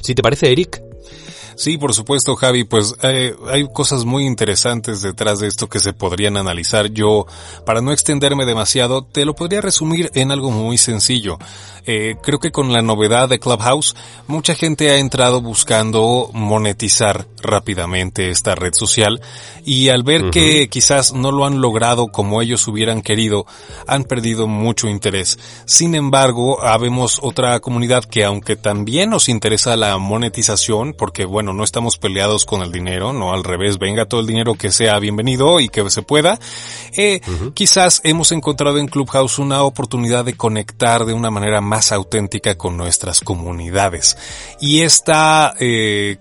Si te parece, Eric. Sí, por supuesto, Javi, pues eh, hay cosas muy interesantes detrás de esto que se podrían analizar. Yo, para no extenderme demasiado, te lo podría resumir en algo muy sencillo. Eh, creo que con la novedad de Clubhouse, mucha gente ha entrado buscando monetizar rápidamente esta red social y al ver que quizás no lo han logrado como ellos hubieran querido, han perdido mucho interés. Sin embargo, habemos otra comunidad que aunque también nos interesa la monetización, porque bueno, no estamos peleados con el dinero, no al revés, venga todo el dinero que sea bienvenido y que se pueda, eh, quizás hemos encontrado en Clubhouse una oportunidad de conectar de una manera más auténtica con nuestras comunidades. Y esta, eh,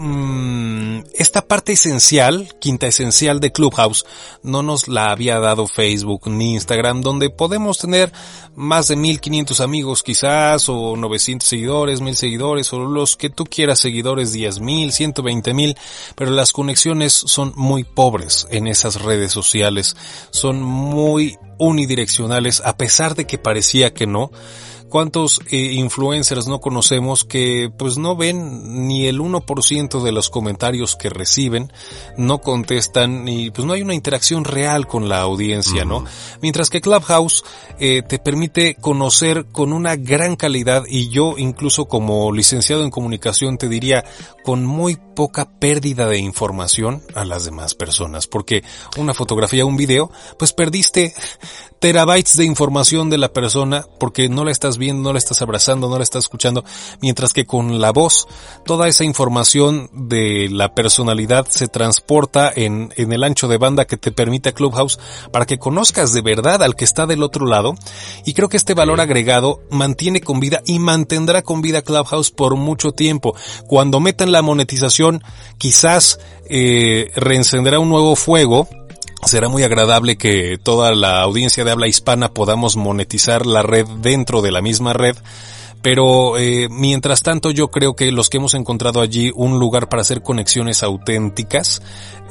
mm, esta parte esencial, quinta esencial de Clubhouse, no nos la había dado Facebook ni Instagram, donde podemos tener más de 1500 amigos quizás, o 900 seguidores, 1000 seguidores, o los que tú quieras seguidores, 10.000, 120.000, pero las conexiones son muy pobres en esas redes sociales, son muy unidireccionales, a pesar de que parecía que no. ¿Cuántos eh, influencers no conocemos que pues no ven ni el 1% de los comentarios que reciben, no contestan y pues no hay una interacción real con la audiencia, ¿no? Mientras que Clubhouse eh, te permite conocer con una gran calidad y yo incluso como licenciado en comunicación te diría con muy poca pérdida de información a las demás personas, porque una fotografía, un video, pues perdiste terabytes de información de la persona porque no la estás viendo, no la estás abrazando, no la estás escuchando, mientras que con la voz toda esa información de la personalidad se transporta en, en el ancho de banda que te permite Clubhouse para que conozcas de verdad al que está del otro lado y creo que este valor agregado mantiene con vida y mantendrá con vida Clubhouse por mucho tiempo. Cuando metan la monetización quizás eh, reencenderá un nuevo fuego Será muy agradable que toda la audiencia de habla hispana podamos monetizar la red dentro de la misma red, Pero eh, mientras tanto yo creo que los que hemos encontrado allí un lugar para hacer conexiones auténticas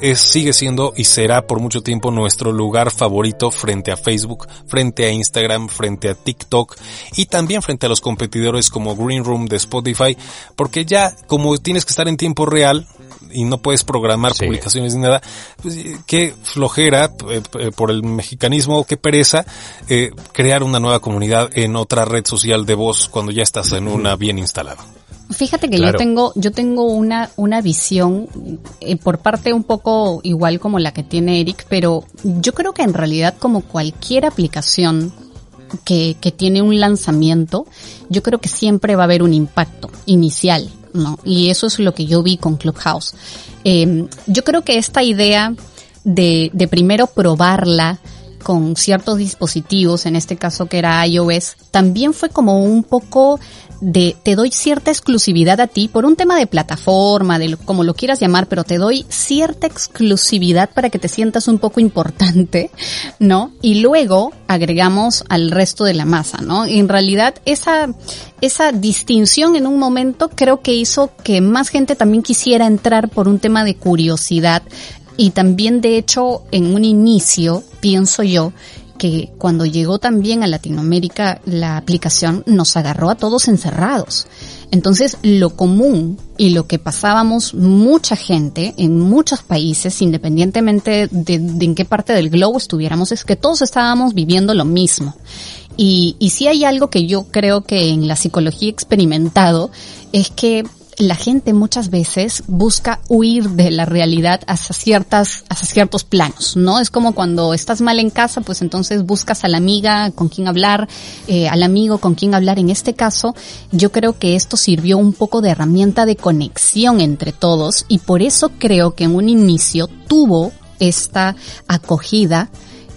es, sigue siendo y será por mucho tiempo nuestro lugar favorito frente a Facebook, frente a Instagram, frente a TikTok y también frente a los competidores como Green Room de Spotify, porque ya como tienes que estar en tiempo real, y no puedes programar publicaciones ni nada, pues, qué flojera eh, eh, por el mexicanismo, qué pereza eh, crear una nueva comunidad en otra red social de voz cuando ya estás en una bien instalada. Fíjate que yo tengo, yo tengo una, una visión por parte un poco igual como la que tiene Eric, pero yo creo que en realidad como cualquier aplicación que, que tiene un lanzamiento, yo creo que siempre va a haber un impacto inicial. ¿No? Y eso es lo que yo vi con Clubhouse. Eh, yo creo que esta idea de, de primero probarla con ciertos dispositivos, en este caso que era iOS, también fue como un poco de te doy cierta exclusividad a ti por un tema de plataforma, de como lo quieras llamar, pero te doy cierta exclusividad para que te sientas un poco importante, ¿no? Y luego agregamos al resto de la masa, ¿no? En realidad esa esa distinción en un momento creo que hizo que más gente también quisiera entrar por un tema de curiosidad y también de hecho en un inicio pienso yo que cuando llegó también a Latinoamérica la aplicación nos agarró a todos encerrados. Entonces lo común y lo que pasábamos mucha gente en muchos países, independientemente de, en qué parte del globo estuviéramos, es que todos estábamos viviendo lo mismo. Y, y si hay algo que yo creo que en la psicología experimentado, es que la gente muchas veces busca huir de la realidad hacia ciertas, hacia ciertos planos, ¿no? Es como cuando estás mal en casa, pues entonces buscas a la amiga con quien hablar, eh, al amigo con quien hablar. En este caso, yo creo que esto sirvió un poco de herramienta de conexión entre todos y por eso creo que en un inicio tuvo esta acogida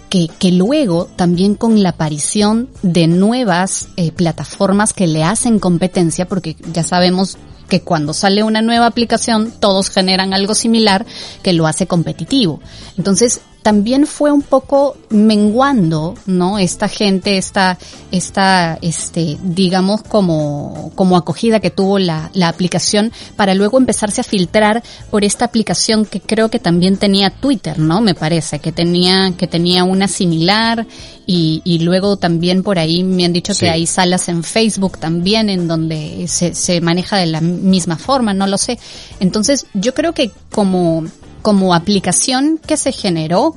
que, que, luego también con la aparición de nuevas eh, plataformas que le hacen competencia, porque ya sabemos que cuando sale una nueva aplicación todos generan algo similar que lo hace competitivo. Entonces, también fue un poco menguando, ¿no? Esta gente, esta, esta, este, digamos como, como acogida que tuvo la, la aplicación para luego empezarse a filtrar por esta aplicación que creo que también tenía Twitter, ¿no? Me parece que tenía, que tenía una similar y, y luego también por ahí me han dicho que hay salas en Facebook también en donde se, se maneja de la misma forma, no lo sé. Entonces yo creo que como como aplicación que se generó,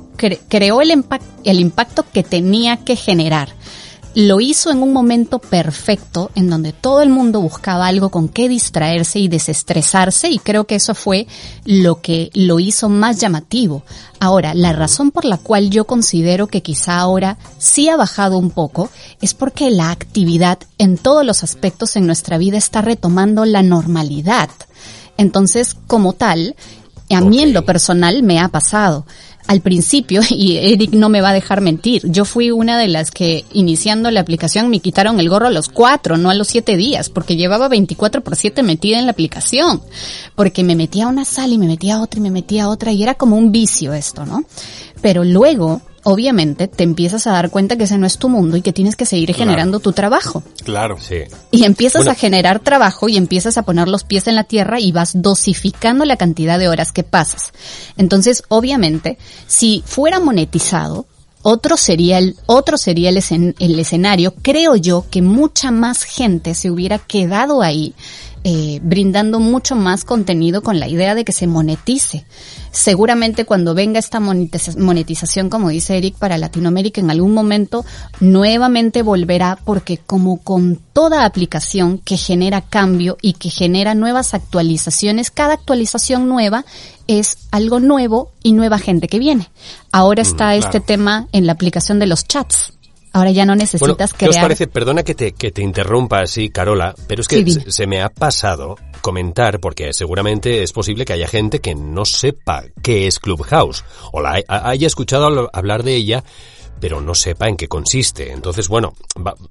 creó el, el impacto que tenía que generar. Lo hizo en un momento perfecto en donde todo el mundo buscaba algo con que distraerse y desestresarse y creo que eso fue lo que lo hizo más llamativo. Ahora, la razón por la cual yo considero que quizá ahora sí ha bajado un poco es porque la actividad en todos los aspectos en nuestra vida está retomando la normalidad. Entonces, como tal, a mí en lo personal me ha pasado. Al principio, y Eric no me va a dejar mentir, yo fui una de las que iniciando la aplicación me quitaron el gorro a los cuatro, no a los siete días, porque llevaba 24 por 7 metida en la aplicación, porque me metía a una sala y me metía a otra y me metía a otra y era como un vicio esto, ¿no? Pero luego obviamente te empiezas a dar cuenta que ese no es tu mundo y que tienes que seguir generando tu trabajo. Claro, sí. Y empiezas a generar trabajo y empiezas a poner los pies en la tierra y vas dosificando la cantidad de horas que pasas. Entonces, obviamente, si fuera monetizado, otro sería el, otro sería el, el escenario. Creo yo que mucha más gente se hubiera quedado ahí eh, brindando mucho más contenido con la idea de que se monetice. Seguramente cuando venga esta monetización, como dice Eric, para Latinoamérica en algún momento, nuevamente volverá porque como con toda aplicación que genera cambio y que genera nuevas actualizaciones, cada actualización nueva es algo nuevo y nueva gente que viene. Ahora está este tema en la aplicación de los chats. Ahora ya no necesitas crear. ¿Qué os parece? Perdona que te, que te interrumpa así, Carola, pero es que se, me ha pasado comentar, porque seguramente es posible que haya gente que no sepa qué es Clubhouse, o la haya escuchado hablar de ella, pero no sepa en qué consiste. Entonces, bueno,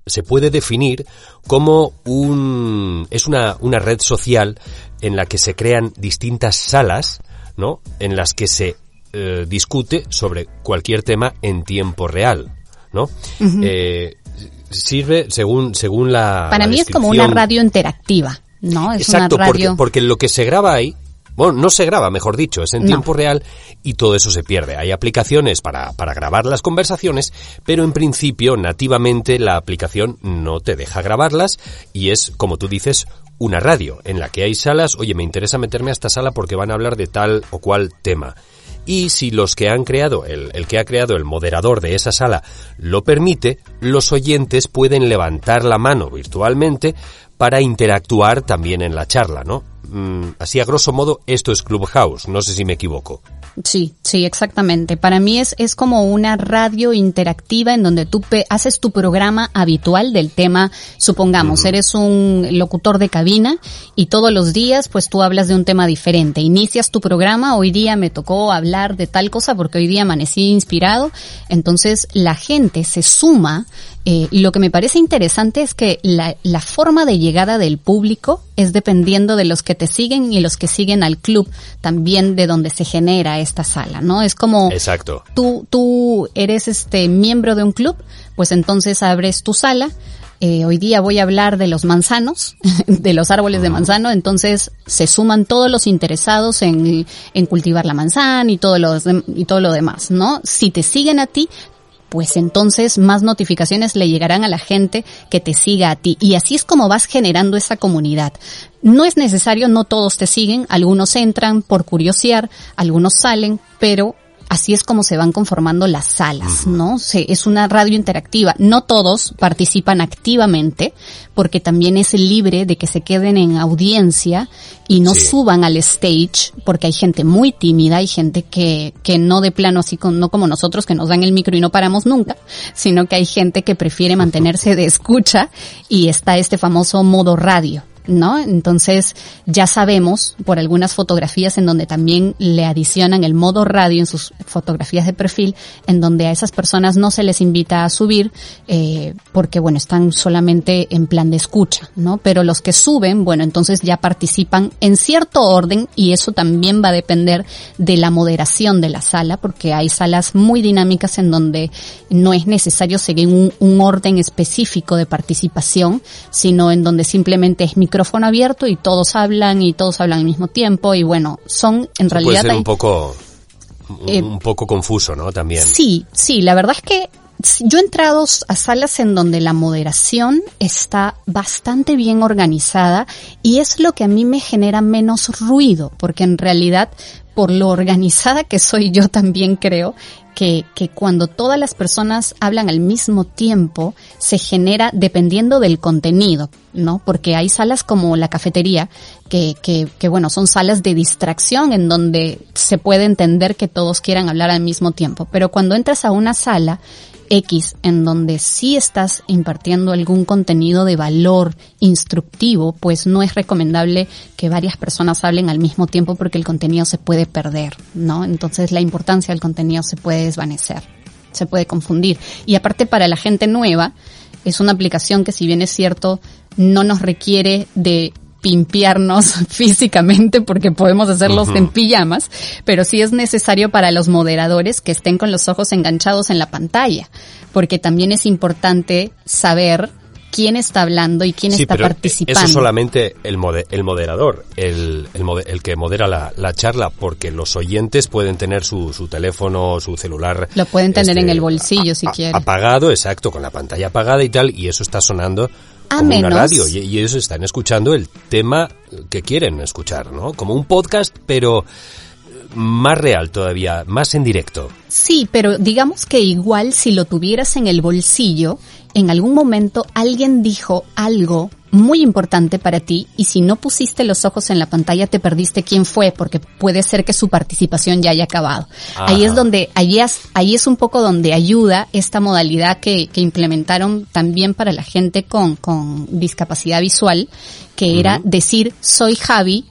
se puede definir como un, es una, una red social en la que se crean distintas salas, ¿no? En las que se eh, discute sobre cualquier tema en tiempo real. ¿No? Eh, sirve según, según la. Para la mí es como una radio interactiva, ¿no? Es Exacto, una radio. porque, porque lo que se graba ahí, bueno, no se graba, mejor dicho, es en No. tiempo real y todo eso se pierde. Hay aplicaciones para, para grabar las conversaciones, pero en principio, nativamente, la aplicación no te deja grabarlas y es, como tú dices, una radio en la que hay salas, oye, me interesa meterme a esta sala porque van a hablar de tal o cual tema. Y si los que han creado, el, que ha creado el moderador de esa sala lo permite, los oyentes pueden levantar la mano virtualmente para interactuar también en la charla, ¿no? Mm, así a grosso modo, esto es Clubhouse, no sé si me equivoco. Sí, sí, exactamente. Para mí es, es como una radio interactiva en donde tú pe- haces tu programa habitual del tema, supongamos, eres un locutor de cabina y todos los días pues tú hablas de un tema diferente. Inicias tu programa, hoy día me tocó hablar de tal cosa porque hoy día amanecí inspirado, entonces la gente se suma eh, y lo que me parece interesante es que la, la forma de llegada del público es dependiendo de los que te siguen y los que siguen al club, también de donde se genera esta sala, ¿no? Es como Exacto. tú, tú eres este miembro de un club, pues entonces abres tu sala. Eh, hoy día voy a hablar de los manzanos, de los árboles de manzano, entonces se suman todos los interesados en, en cultivar la manzana y todo, lo, dem- y todo lo demás, ¿no? Si te siguen a ti, pues entonces más notificaciones le llegarán a la gente que te siga a ti. Y así es como vas generando esa comunidad. No es necesario, no todos te siguen, algunos entran por curiosear, algunos salen, pero así es como se van conformando las salas, ¿no? Se, es una radio interactiva. No todos participan activamente, porque también es libre de que se queden en audiencia y no Sí. suban al stage, porque hay gente muy tímida, hay gente que, que no de plano así, con, no como nosotros que nos dan el micro y no paramos nunca, sino que hay gente que prefiere mantenerse de escucha y está este famoso modo radio. ¿No? Entonces ya sabemos por algunas fotografías en donde también le adicionan el modo radio en sus fotografías de perfil, en donde a esas personas no se les invita a subir eh, porque bueno están solamente en plan de escucha, ¿no? Pero los que suben, bueno entonces ya participan en cierto orden y eso también va a depender de la moderación de la sala porque hay salas muy dinámicas en donde no es necesario seguir un, un orden específico de participación, sino en donde simplemente es micrófono abierto y todos hablan y todos hablan al mismo tiempo y bueno, son en Puede realidad ser hay- un poco, un, Eh, un poco confuso, ¿no? También. Sí, sí, la verdad es que yo he entrado a salas en donde la moderación está bastante bien organizada y es lo que a mí me genera menos ruido, porque en realidad por lo organizada que soy yo también creo que, que cuando todas las personas hablan al mismo tiempo se genera dependiendo del contenido, ¿no? Porque hay salas como la cafetería que, que, que bueno, son salas de distracción en donde se puede entender que todos quieran hablar al mismo tiempo. Pero cuando entras a una sala X en donde sí estás impartiendo algún contenido de valor instructivo, pues no es recomendable que varias personas hablen al mismo tiempo porque el contenido se puede perder, ¿no? Entonces la importancia del contenido se puede desvanecer, se puede confundir. Y aparte para la gente nueva, es una aplicación que si bien es cierto, no nos requiere de pimpearnos físicamente porque podemos hacerlos en pijamas, pero sí es necesario para los moderadores que estén con los ojos enganchados en la pantalla, porque también es importante saber quién está hablando y quién Sí, está pero participando. eso solamente el, mode- el moderador, el, el, mode- el que modera la, la charla, porque los oyentes pueden tener su, su teléfono, su celular. este, Lo pueden tener en el bolsillo, si quieren. Apagado, exacto, con la pantalla apagada y tal, y eso está sonando A como menos- una radio, y, y ellos están escuchando el tema que quieren escuchar, ¿no? Como un podcast, pero más real todavía, más en directo. Sí, pero digamos que igual si lo tuvieras en el bolsillo, en algún momento alguien dijo algo muy importante para ti y si no pusiste los ojos en la pantalla te perdiste quién fue porque puede ser que su participación ya haya acabado. Ahí es donde, ahí es, ahí es un poco donde ayuda esta modalidad que, que implementaron también para la gente con, con discapacidad visual, que era decir soy Javi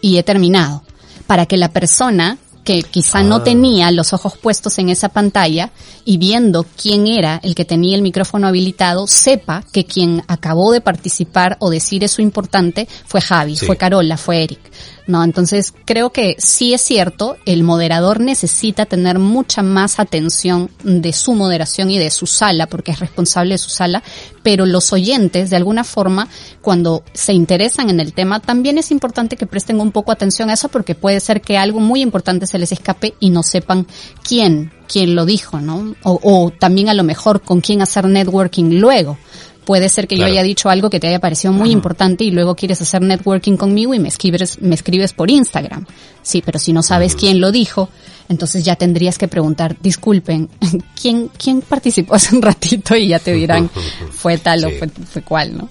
y he terminado. Para que la persona que quizá no tenía los ojos puestos en esa pantalla y viendo quién era el que tenía el micrófono habilitado, sepa que quien acabó de participar o decir eso importante fue Javi, Sí. fue Carola, fue Eric. ¿no? Entonces creo que sí es cierto, el moderador necesita tener mucha más atención de su moderación y de su sala, porque es responsable de su sala, pero los oyentes, de alguna forma, cuando se interesan en el tema, también es importante que presten un poco atención a eso, porque puede ser que algo muy importante se les escape y no sepan quién, quién lo dijo, ¿no? O, o también a lo mejor con quién hacer networking luego. Puede ser que yo haya dicho algo que te haya parecido muy importante y luego quieres hacer networking conmigo y me escribes, me escribes por Instagram. Sí, pero si no sabes quién lo dijo, entonces ya tendrías que preguntar, disculpen, ¿quién, quién participó hace un ratito? Y ya te dirán, fue tal o fue, fue cual, ¿no?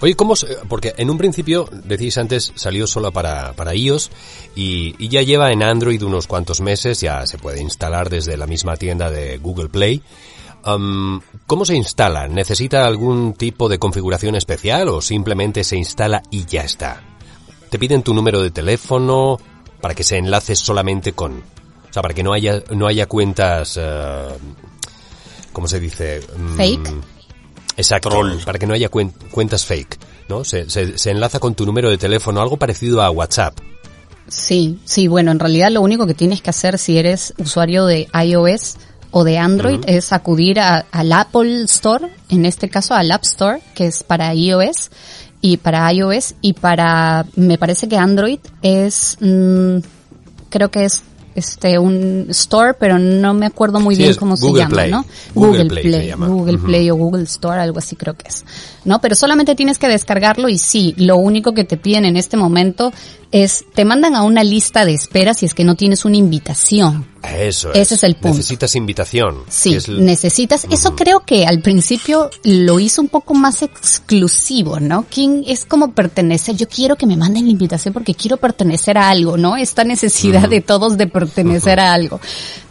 Oye, ¿cómo? Porque en un principio, decís antes, salió solo para, para iOS y, y, ya lleva en Android unos cuantos meses, ya se puede instalar desde la misma tienda de Google Play. Um, ¿Cómo se instala? ¿Necesita algún tipo de configuración especial o simplemente se instala y ya está? ¿Te piden tu número de teléfono para que se enlace solamente con... O sea, para que no haya, no haya cuentas... Uh, ¿Cómo se dice? Fake. Exacto. Troll. Para que no haya cuen cuentas fake, ¿no? Se, se, se enlaza con tu número de teléfono, algo parecido a WhatsApp. Sí, sí, bueno, en realidad lo único que tienes que hacer si eres usuario de iOS o de Android uh -huh. es acudir a, al Apple Store, en este caso al App Store, que es para iOS y para iOS y para, me parece que Android es, mmm, creo que es este un store, pero no me acuerdo muy sí, bien cómo Google se llama, Play. ¿no? Google, Google Play, Play, Google uh -huh. Play o Google Store, algo así creo que es. ¿No? Pero solamente tienes que descargarlo y sí, lo único que te piden en este momento es te mandan a una lista de espera si es que no tienes una invitación. Eso es. Ese es el punto. Necesitas invitación. Sí, es el... necesitas. Uh -huh. Eso creo que al principio lo hizo un poco más exclusivo, ¿no? ¿Quién es como pertenecer? Yo quiero que me manden invitación porque quiero pertenecer a algo, ¿no? Esta necesidad uh -huh. de todos de pertenecer a algo.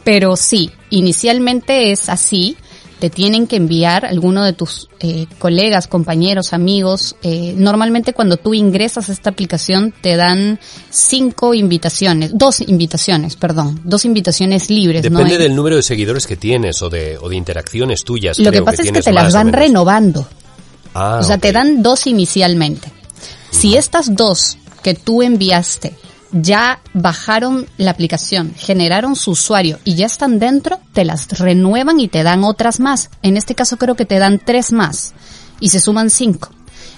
Pero sí, inicialmente es así te tienen que enviar alguno de tus eh, colegas, compañeros, amigos. Eh, normalmente cuando tú ingresas a esta aplicación te dan cinco invitaciones, dos invitaciones, perdón, dos invitaciones libres. Depende ¿no? del número de seguidores que tienes o de, o de interacciones tuyas. Lo que pasa que es que te las van renovando. Ah, o sea, okay. te dan dos inicialmente. Si estas dos que tú enviaste ya bajaron la aplicación, generaron su usuario y ya están dentro, te las renuevan y te dan otras más. En este caso creo que te dan tres más y se suman cinco.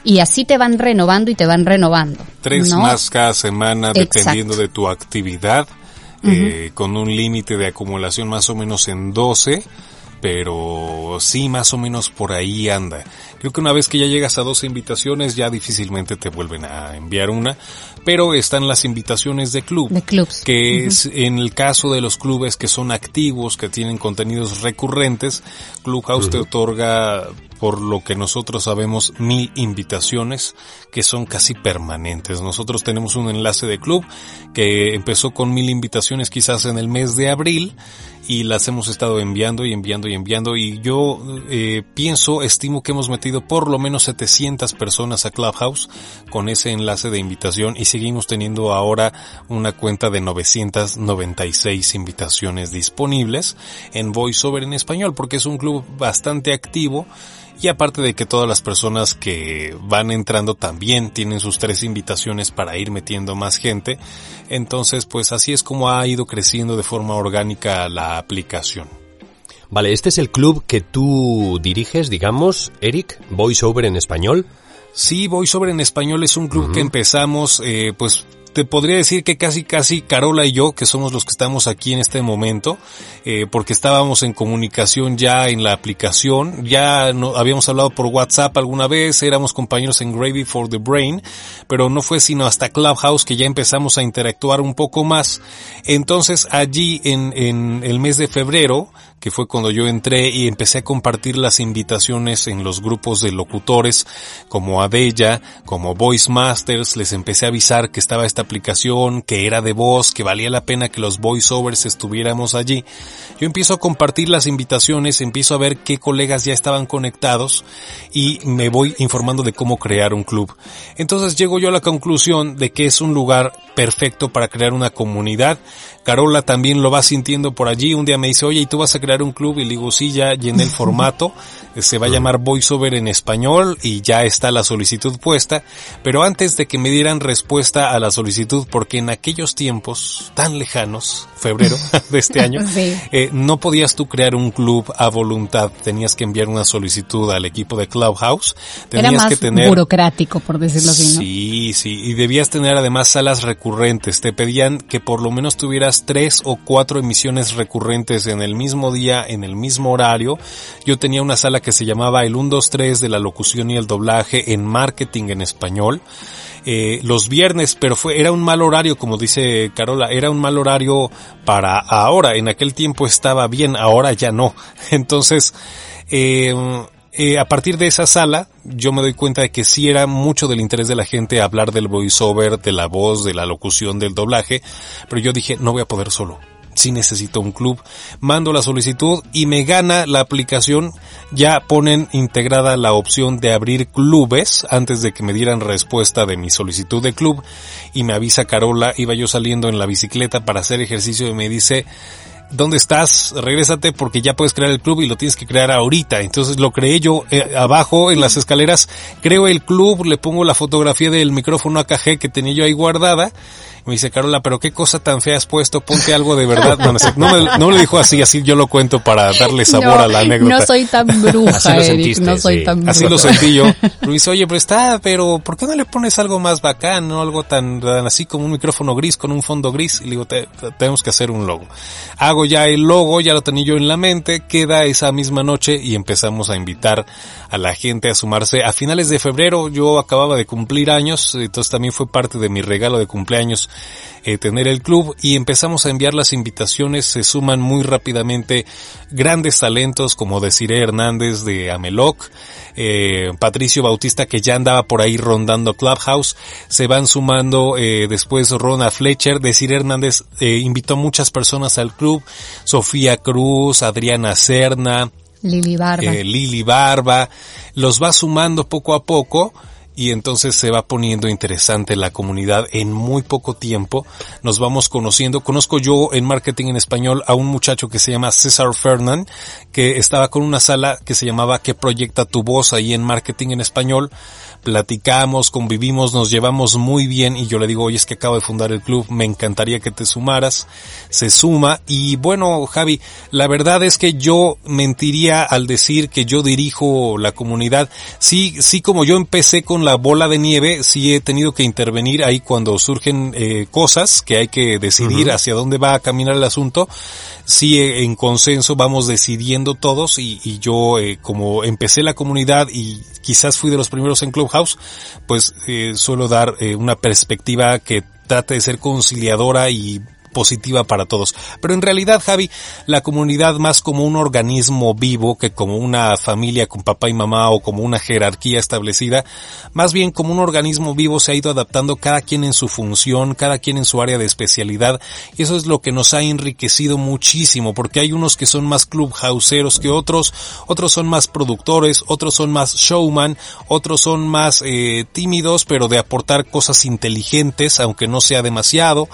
Y así te van renovando y te van renovando. Tres ¿no? más cada semana dependiendo de tu actividad, uh -huh. eh, con un límite de acumulación más o menos en 12 pero sí más o menos por ahí anda. Creo que una vez que ya llegas a dos invitaciones ya difícilmente te vuelven a enviar una, pero están las invitaciones de club, de clubs. que uh -huh. es en el caso de los clubes que son activos, que tienen contenidos recurrentes, Clubhouse uh -huh. te otorga por lo que nosotros sabemos mil invitaciones que son casi permanentes. Nosotros tenemos un enlace de club que empezó con mil invitaciones quizás en el mes de abril y las hemos estado enviando y enviando y enviando y yo eh, pienso, estimo que hemos metido por lo menos 700 personas a Clubhouse con ese enlace de invitación y seguimos teniendo ahora una cuenta de 996 invitaciones disponibles en VoiceOver en español porque es un club bastante activo y aparte de que todas las personas que van entrando también tienen sus tres invitaciones para ir metiendo más gente, entonces pues así es como ha ido creciendo de forma orgánica la aplicación. Vale, este es el club que tú diriges, digamos, Eric, VoiceOver en español. Sí, VoiceOver en español es un club uh -huh. que empezamos eh, pues te podría decir que casi casi Carola y yo, que somos los que estamos aquí en este momento, eh, porque estábamos en comunicación ya en la aplicación, ya no, habíamos hablado por WhatsApp alguna vez, éramos compañeros en Gravy for the Brain, pero no fue sino hasta Clubhouse que ya empezamos a interactuar un poco más. Entonces allí en, en el mes de febrero, que fue cuando yo entré y empecé a compartir las invitaciones en los grupos de locutores como Adella, como Voice Masters, les empecé a avisar que estaba esta aplicación, que era de voz, que valía la pena que los voiceovers estuviéramos allí. Yo empiezo a compartir las invitaciones, empiezo a ver qué colegas ya estaban conectados y me voy informando de cómo crear un club. Entonces llego yo a la conclusión de que es un lugar perfecto para crear una comunidad. Carola también lo va sintiendo por allí. Un día me dice, oye, ¿y tú vas a crear un club? Y le digo, sí, ya llené el formato, se va a llamar VoiceOver en español y ya está la solicitud puesta, pero antes de que me dieran respuesta a la solicitud, porque en aquellos tiempos tan lejanos, febrero de este año, eh, no podías tú crear un club a voluntad, tenías que enviar una solicitud al equipo de Clubhouse, tenías Era más que tener... burocrático, por decirlo así, ¿no? Sí, sí, y debías tener además salas recurrentes, te pedían que por lo menos tuvieras tres o cuatro emisiones recurrentes en el mismo día, en el mismo horario, yo tenía una sala que se llamaba el 123 de la locución y el doblaje en marketing en español. Eh, los viernes, pero fue, era un mal horario, como dice Carola, era un mal horario para ahora. En aquel tiempo estaba bien, ahora ya no. Entonces, eh, eh, a partir de esa sala, yo me doy cuenta de que sí era mucho del interés de la gente hablar del voiceover, de la voz, de la locución, del doblaje, pero yo dije, no voy a poder solo si necesito un club. Mando la solicitud y me gana la aplicación. Ya ponen integrada la opción de abrir clubes antes de que me dieran respuesta de mi solicitud de club. Y me avisa Carola, iba yo saliendo en la bicicleta para hacer ejercicio y me dice, ¿dónde estás? Regrésate porque ya puedes crear el club y lo tienes que crear ahorita. Entonces lo creé yo eh, abajo en las escaleras, creo el club, le pongo la fotografía del micrófono AKG que tenía yo ahí guardada me dice, Carola, pero qué cosa tan fea has puesto, ponte algo de verdad. No, no, me, lo dijo así, así yo lo cuento para darle sabor a la anécdota. No soy tan bruja, Eric, no soy tan bruja. Así lo sentí yo. Me dice, oye, pero está, pero ¿por qué no le pones algo más bacán, no? Algo tan, así como un micrófono gris con un fondo gris. Y le digo, tenemos que hacer un logo. Hago ya el logo, ya lo tenía yo en la mente, queda esa misma noche y empezamos a invitar a la gente a sumarse. A finales de febrero yo acababa de cumplir años, entonces también fue parte de mi regalo de cumpleaños eh, tener el club y empezamos a enviar las invitaciones. Se suman muy rápidamente grandes talentos como Desiree Hernández de Ameloc, eh, Patricio Bautista que ya andaba por ahí rondando Clubhouse. Se van sumando eh, después Rona Fletcher. Desiree Hernández invitó a muchas personas al club. Sofía Cruz, Adriana Serna, Lili Barba. Lili Barba, los va sumando poco a poco y entonces se va poniendo interesante la comunidad en muy poco tiempo. Nos vamos conociendo. Conozco yo en marketing en español a un muchacho que se llama César Fernand, que estaba con una sala que se llamaba ¿Qué proyecta tu voz? ahí en marketing en español platicamos, convivimos, nos llevamos muy bien y yo le digo, oye, es que acabo de fundar el club, me encantaría que te sumaras, se suma y bueno, Javi, la verdad es que yo mentiría al decir que yo dirijo la comunidad, sí, sí como yo empecé con la bola de nieve, sí he tenido que intervenir ahí cuando surgen eh, cosas que hay que decidir hacia dónde va a caminar el asunto, sí en consenso vamos decidiendo todos y, y yo eh, como empecé la comunidad y quizás fui de los primeros en Clubhouse, pues eh, suelo dar eh, una perspectiva que trate de ser conciliadora y positiva para todos. Pero en realidad, Javi, la comunidad más como un organismo vivo que como una familia con papá y mamá o como una jerarquía establecida, más bien como un organismo vivo se ha ido adaptando cada quien en su función, cada quien en su área de especialidad y eso es lo que nos ha enriquecido muchísimo porque hay unos que son más clubhouseeros que otros, otros son más productores, otros son más showman, otros son más eh, tímidos pero de aportar cosas inteligentes aunque no sea demasiado.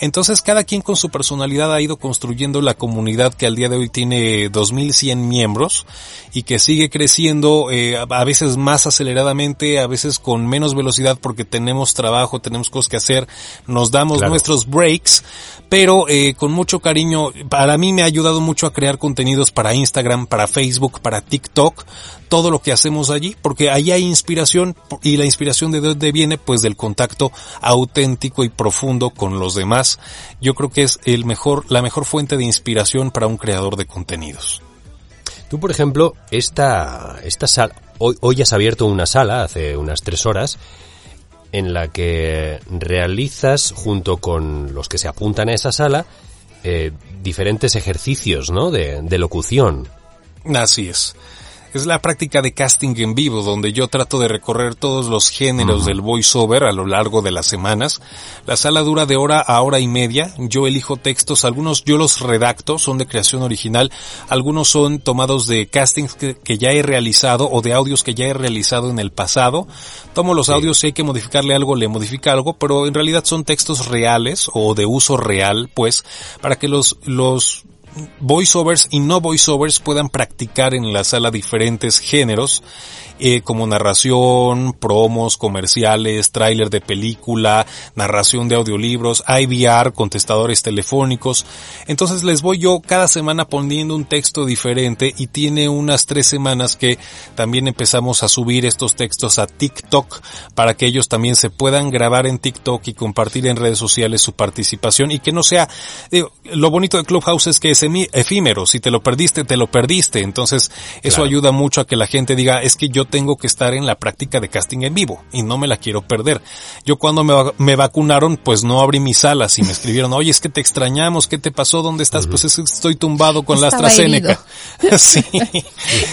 Entonces cada quien con su personalidad ha ido construyendo la comunidad que al día de hoy tiene 2100 miembros y que sigue creciendo eh, a veces más aceleradamente, a veces con menos velocidad porque tenemos trabajo, tenemos cosas que hacer, nos damos nuestros breaks, pero eh, con mucho cariño, para mí me ha ayudado mucho a crear contenidos para Instagram, para Facebook, para TikTok, todo lo que hacemos allí, porque ahí hay inspiración y la inspiración de dónde viene, pues del contacto auténtico y profundo con los demás. Yo creo que es el mejor, la mejor fuente de inspiración para un creador de contenidos. Tú, por ejemplo, esta, esta sala, hoy, hoy has abierto una sala hace unas tres horas en la que realizas junto con los que se apuntan a esa sala eh, diferentes ejercicios, ¿no? De, de locución. Así es es la práctica de casting en vivo, donde yo trato de recorrer todos los géneros del voiceover a lo largo de las semanas. La sala dura de hora a hora y media. Yo elijo textos, algunos yo los redacto, son de creación original, algunos son tomados de castings que, ya he realizado o de audios que ya he realizado en el pasado. Tomo los audios, si hay que modificarle algo, le modifica algo, pero en realidad son textos reales o de uso real, pues, para que los, los voiceovers y no voiceovers puedan practicar en la sala diferentes géneros eh, como narración, promos, comerciales, tráiler de película, narración de audiolibros, IVR, contestadores telefónicos. Entonces les voy yo cada semana poniendo un texto diferente y tiene unas tres semanas que también empezamos a subir estos textos a TikTok para que ellos también se puedan grabar en TikTok y compartir en redes sociales su participación y que no sea, lo bonito de Clubhouse es que es efímero, si te lo perdiste, te lo perdiste. Entonces eso ayuda mucho a que la gente diga, es que yo tengo que estar en la práctica de casting en vivo y no me la quiero perder. Yo cuando me, vacunaron, pues no abrí mis alas y me escribieron, oye, es que te extrañamos, ¿qué te pasó? ¿Dónde estás? Pues es que estoy tumbado con la AstraZeneca. sí.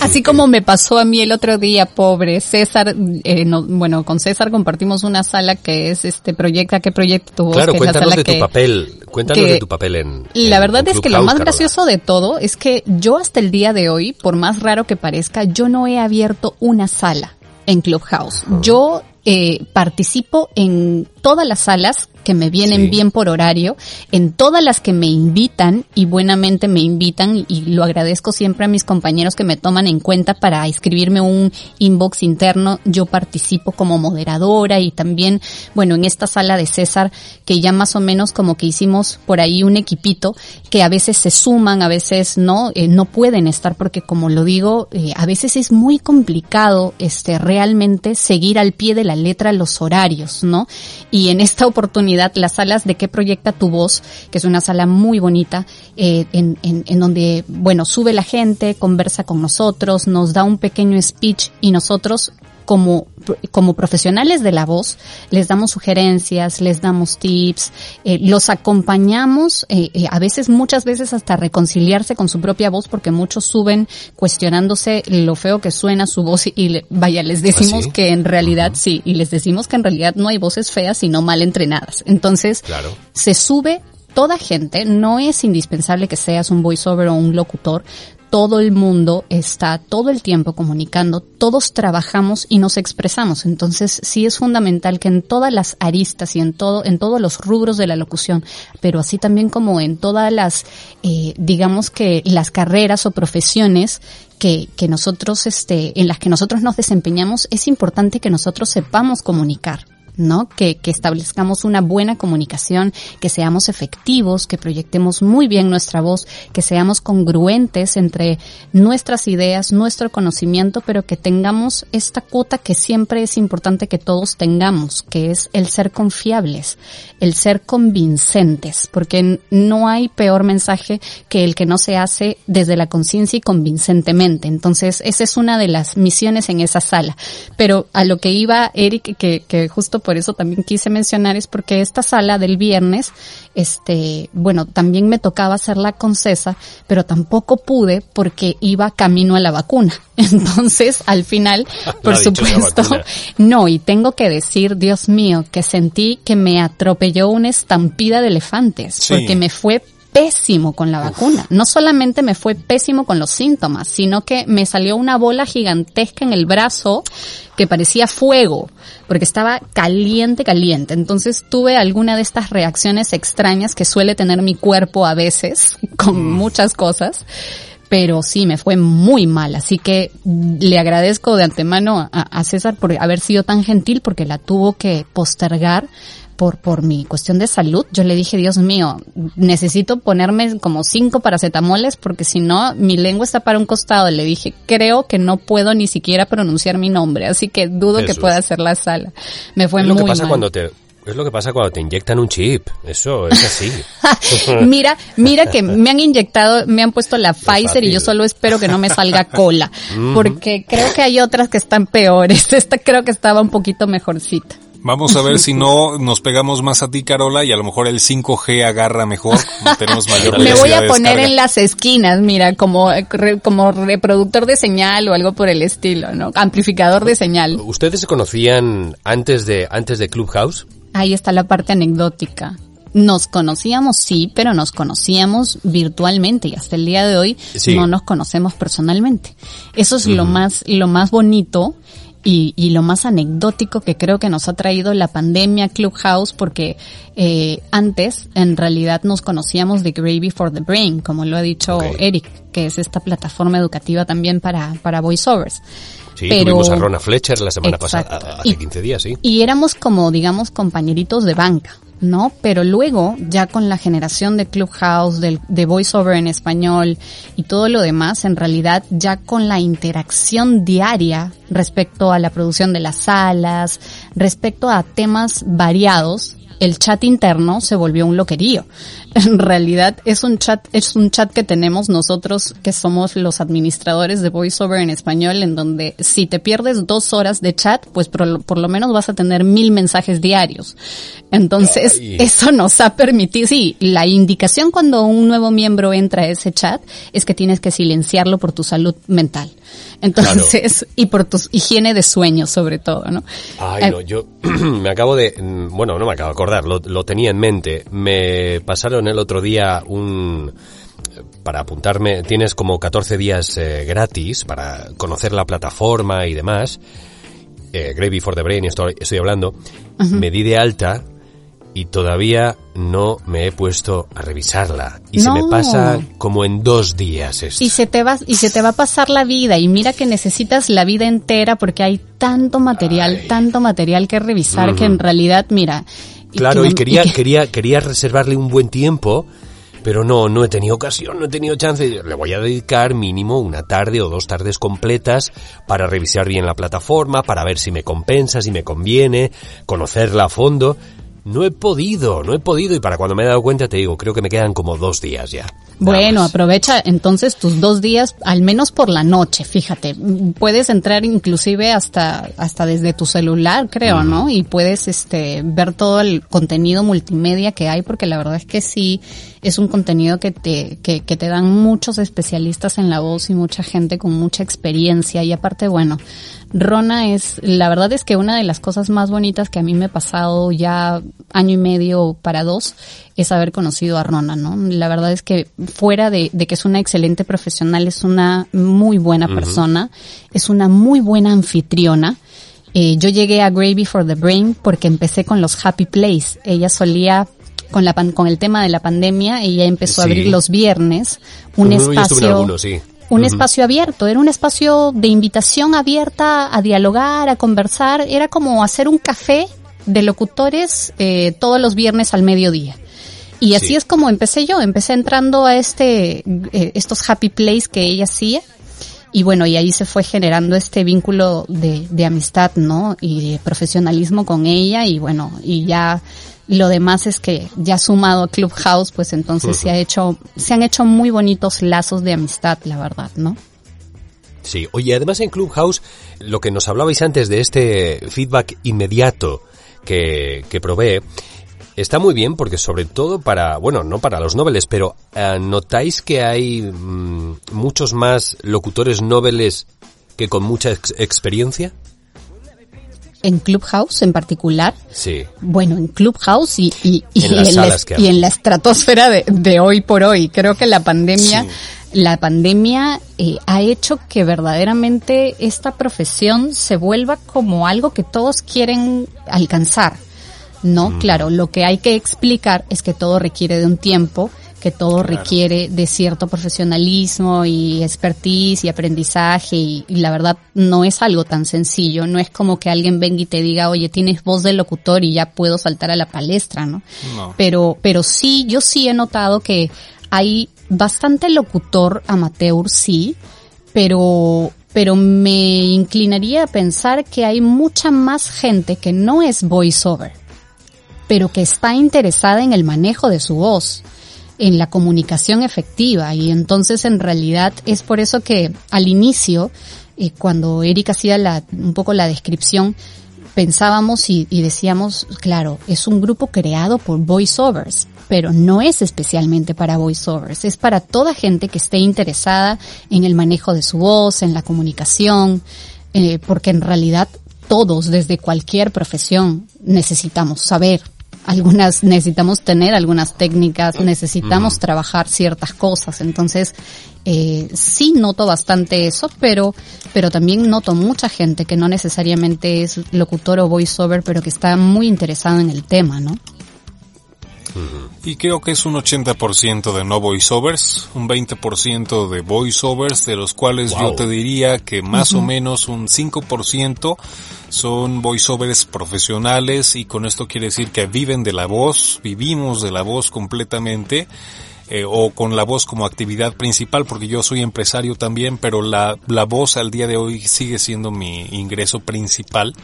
Así como me pasó a mí el otro día, pobre César, eh, bueno, con César compartimos una sala que es este proyecta, ¿qué proyecto tuvo? Claro, cuéntanos de tu papel, cuéntanos de tu papel en... La verdad es que lo más gracioso de todo es que yo hasta el día de hoy, por más raro que parezca, yo no he abierto una sala en Clubhouse. Yo eh, participo en todas las salas que me vienen bien por horario, en todas las que me invitan y buenamente me invitan y lo agradezco siempre a mis compañeros que me toman en cuenta para escribirme un inbox interno. Yo participo como moderadora y también, bueno, en esta sala de César, que ya más o menos como que hicimos por ahí un equipito que a veces se suman, a veces no, eh, no pueden estar porque como lo digo, eh, a veces es muy complicado este realmente seguir al pie de la letra los horarios, ¿no? Y en esta oportunidad, las salas de qué proyecta tu voz, que es una sala muy bonita, eh, en, en, en donde, bueno, sube la gente, conversa con nosotros, nos da un pequeño speech y nosotros como, como profesionales de la voz, les damos sugerencias, les damos tips, eh, los acompañamos, eh, eh, a veces, muchas veces hasta reconciliarse con su propia voz, porque muchos suben cuestionándose lo feo que suena su voz y, vaya, les decimos ¿Ah, que en realidad sí, y les decimos que en realidad no hay voces feas, sino mal entrenadas. Entonces, se sube toda gente, no es indispensable que seas un voiceover o un locutor, todo el mundo está todo el tiempo comunicando, todos trabajamos y nos expresamos. Entonces sí es fundamental que en todas las aristas y en todo, en todos los rubros de la locución, pero así también como en todas las, eh, digamos que las carreras o profesiones que, que nosotros, este, en las que nosotros nos desempeñamos, es importante que nosotros sepamos comunicar. ¿No? Que, que establezcamos una buena comunicación, que seamos efectivos, que proyectemos muy bien nuestra voz, que seamos congruentes entre nuestras ideas, nuestro conocimiento, pero que tengamos esta cuota que siempre es importante que todos tengamos, que es el ser confiables, el ser convincentes, porque no hay peor mensaje que el que no se hace desde la conciencia y convincentemente. Entonces, esa es una de las misiones en esa sala. Pero a lo que iba Eric, que, que justo por eso también quise mencionar es porque esta sala del viernes, este, bueno, también me tocaba hacerla con César, pero tampoco pude porque iba camino a la vacuna. Entonces, al final, por supuesto, no, y tengo que decir, Dios mío, que sentí que me atropelló una estampida de elefantes, porque me fue pésimo con la vacuna. No solamente me fue pésimo con los síntomas, sino que me salió una bola gigantesca en el brazo que parecía fuego, porque estaba caliente, caliente. Entonces tuve alguna de estas reacciones extrañas que suele tener mi cuerpo a veces con mm. muchas cosas pero sí, me fue muy mal. Así que le agradezco de antemano a, a, César por haber sido tan gentil porque la tuvo que postergar por, por mi cuestión de salud, yo le dije, Dios mío, necesito ponerme como cinco paracetamoles porque si no, mi lengua está para un costado. Le dije, creo que no puedo ni siquiera pronunciar mi nombre, así que dudo que pueda hacer la sala. Me fue es muy lo que pasa mal. cuando te es lo que pasa cuando te inyectan un chip. Eso es así. mira, mira que me han inyectado, me han puesto la Pfizer y yo solo espero que no me salga cola. Porque creo que hay otras que están peores. Esta creo que estaba un poquito mejorcita. Vamos a ver si no nos pegamos más a ti, Carola, y a lo mejor el 5G agarra mejor. Tenemos mayor Me voy a poner en las esquinas, mira, como, como reproductor de señal o algo por el estilo, ¿no? Amplificador de señal. ¿Ustedes se conocían antes de, antes de Clubhouse? Ahí está la parte anecdótica. Nos conocíamos, sí, pero nos conocíamos virtualmente y hasta el día de hoy no nos conocemos personalmente. Eso es lo más, lo más bonito y, y, lo más anecdótico que creo que nos ha traído la pandemia Clubhouse, porque eh, antes en realidad nos conocíamos de Gravy for the Brain, como lo ha dicho Eric, que es esta plataforma educativa también para, para voiceovers. Sí, Pero, tuvimos a Rona Fletcher la semana pasada, hace 15 días, sí. Y éramos como, digamos, compañeritos de banca. ¿No? Pero luego, ya con la generación de Clubhouse, de, de VoiceOver en español y todo lo demás, en realidad ya con la interacción diaria respecto a la producción de las salas, respecto a temas variados, el chat interno se volvió un loquerío. En realidad es un chat, es un chat que tenemos nosotros que somos los administradores de VoiceOver en español en donde si te pierdes dos horas de chat, pues por, lo menos vas a tener mil mensajes diarios. Entonces, eso nos ha permitido, sí, la indicación cuando un nuevo miembro entra a ese chat es que tienes que silenciarlo por tu salud mental. Entonces, y por tu higiene de sueño sobre todo, ¿no? Ay, no, yo me acabo de, mm, bueno, no me acabo de acordar, lo, lo tenía en mente. Me pasaron el otro día un, para apuntarme, tienes como 14 días eh, gratis para conocer la plataforma y demás. Eh, Gravy for the Brain, estoy, estoy hablando. Me di de alta y todavía no me he puesto a revisarla y se me pasa como en dos días esto. y se te va y se te va a pasar la vida y mira que necesitas la vida entera porque hay tanto material tanto material que revisar que en realidad mira claro y, quería quería quería reservarle un buen tiempo pero no, no he tenido ocasión, no he tenido chance. Le voy a dedicar mínimo una tarde o dos tardes completas para revisar bien la plataforma, para ver si me compensa, si me conviene, conocerla a fondo. No he podido, no he podido y para cuando me he dado cuenta te digo, creo que me quedan como dos días ya. Bueno, aprovecha entonces tus dos días, al menos por la noche, fíjate. Puedes entrar inclusive hasta, hasta desde tu celular, creo, ¿no? Y puedes, este, ver todo el contenido multimedia que hay, porque la verdad es que sí, es un contenido que te, que, que te dan muchos especialistas en la voz y mucha gente con mucha experiencia. Y aparte, bueno, Rona es, la verdad es que una de las cosas más bonitas que a mí me ha pasado ya año y medio para dos es haber conocido a Rona, ¿no? La verdad es que fuera de, que es una excelente profesional, es una muy buena persona, es una muy buena anfitriona. Eh, yo llegué a Gravy for the Brain porque empecé con los Happy Place. Ella solía con la con el tema de la pandemia, ella empezó a abrir los viernes un espacio un espacio abierto, era un espacio de invitación abierta a dialogar, a conversar, era como hacer un café de locutores eh, todos los viernes al mediodía. Y así es como empecé yo, empecé entrando a este, eh, estos happy place que ella hacía. Y bueno, y ahí se fue generando este vínculo de, de amistad, ¿no? Y de profesionalismo con ella y bueno, y ya lo demás es que ya sumado a Clubhouse, pues entonces se ha hecho, se han hecho muy bonitos lazos de amistad, la verdad, ¿no? Sí, oye, además en Clubhouse, lo que nos hablabais antes de este feedback inmediato que, que provee, está muy bien porque sobre todo para, bueno, no para los noveles, pero eh, ¿notáis que hay mm, muchos más locutores noveles que con mucha experiencia? En Clubhouse en particular. Sí. Bueno, en Clubhouse y, y, y, en, la, y en, la, estratosfera de, de, hoy por hoy. Creo que la pandemia, la pandemia eh, ha hecho que verdaderamente esta profesión se vuelva como algo que todos quieren alcanzar. No, mm. claro, lo que hay que explicar es que todo requiere de un tiempo que todo requiere de cierto profesionalismo y expertise y aprendizaje y, la verdad no es algo tan sencillo, no es como que alguien venga y te diga, oye, tienes voz de locutor y ya puedo saltar a la palestra, ¿no? Pero, pero sí, yo sí he notado que hay bastante locutor amateur, sí, pero pero me inclinaría a pensar que hay mucha más gente que no es voiceover, pero que está interesada en el manejo de su voz en la comunicación efectiva. Y entonces en realidad es por eso que al inicio, eh, cuando Erika hacía la, un poco la descripción, pensábamos y, y, decíamos, claro, es un grupo creado por voiceovers, pero no es especialmente para voiceovers, es para toda gente que esté interesada en el manejo de su voz, en la comunicación, eh, porque en realidad todos, desde cualquier profesión, necesitamos saber algunas necesitamos tener algunas técnicas, necesitamos trabajar ciertas cosas. Entonces, eh, sí noto bastante eso, pero, pero también noto mucha gente que no necesariamente es locutor o voiceover, pero que está muy interesado en el tema, ¿no? Y creo que es un 80% de no voiceovers, un 20% de voiceovers, de los cuales yo te diría que más o menos un 5% son voiceovers profesionales y con esto quiere decir que viven de la voz, vivimos de la voz completamente. Eh, o con la voz como actividad principal, porque yo soy empresario también, pero la, la voz al día de hoy sigue siendo mi ingreso principal.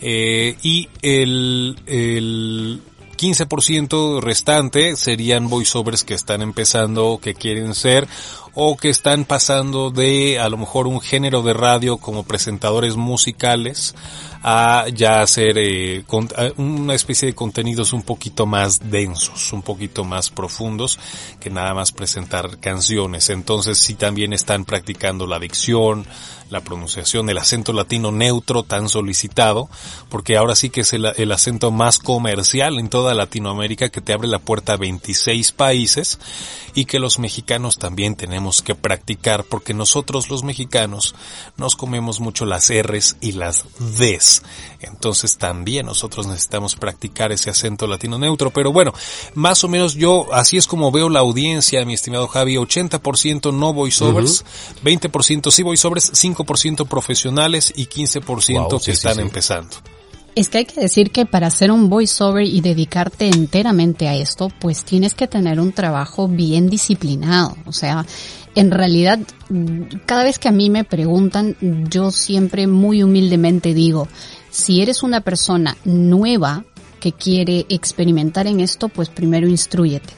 Eh, y el, el 15% restante serían voiceovers que están empezando que quieren ser o que están pasando de a lo mejor un género de radio como presentadores musicales a ya hacer eh, una especie de contenidos un poquito más densos, un poquito más profundos que nada más presentar canciones. Entonces sí también están practicando la dicción, la pronunciación, el acento latino neutro tan solicitado, porque ahora sí que es el, el, acento más comercial en toda Latinoamérica que te abre la puerta a 26 países y que los mexicanos también tenemos que practicar porque nosotros los mexicanos nos comemos mucho las R's y las D's. Entonces también nosotros necesitamos practicar ese acento latino neutro. Pero bueno, más o menos yo así es como veo la audiencia, mi estimado Javi, 80% no voiceovers, uh 20% sí voiceovers, 5% profesionales y 15% que están empezando. Es que hay que decir que para hacer un voiceover y dedicarte enteramente a esto, pues tienes que tener un trabajo bien disciplinado. O sea, en realidad, cada vez que a mí me preguntan, yo siempre muy humildemente digo, si eres una persona nueva que quiere experimentar en esto, pues primero instruyete.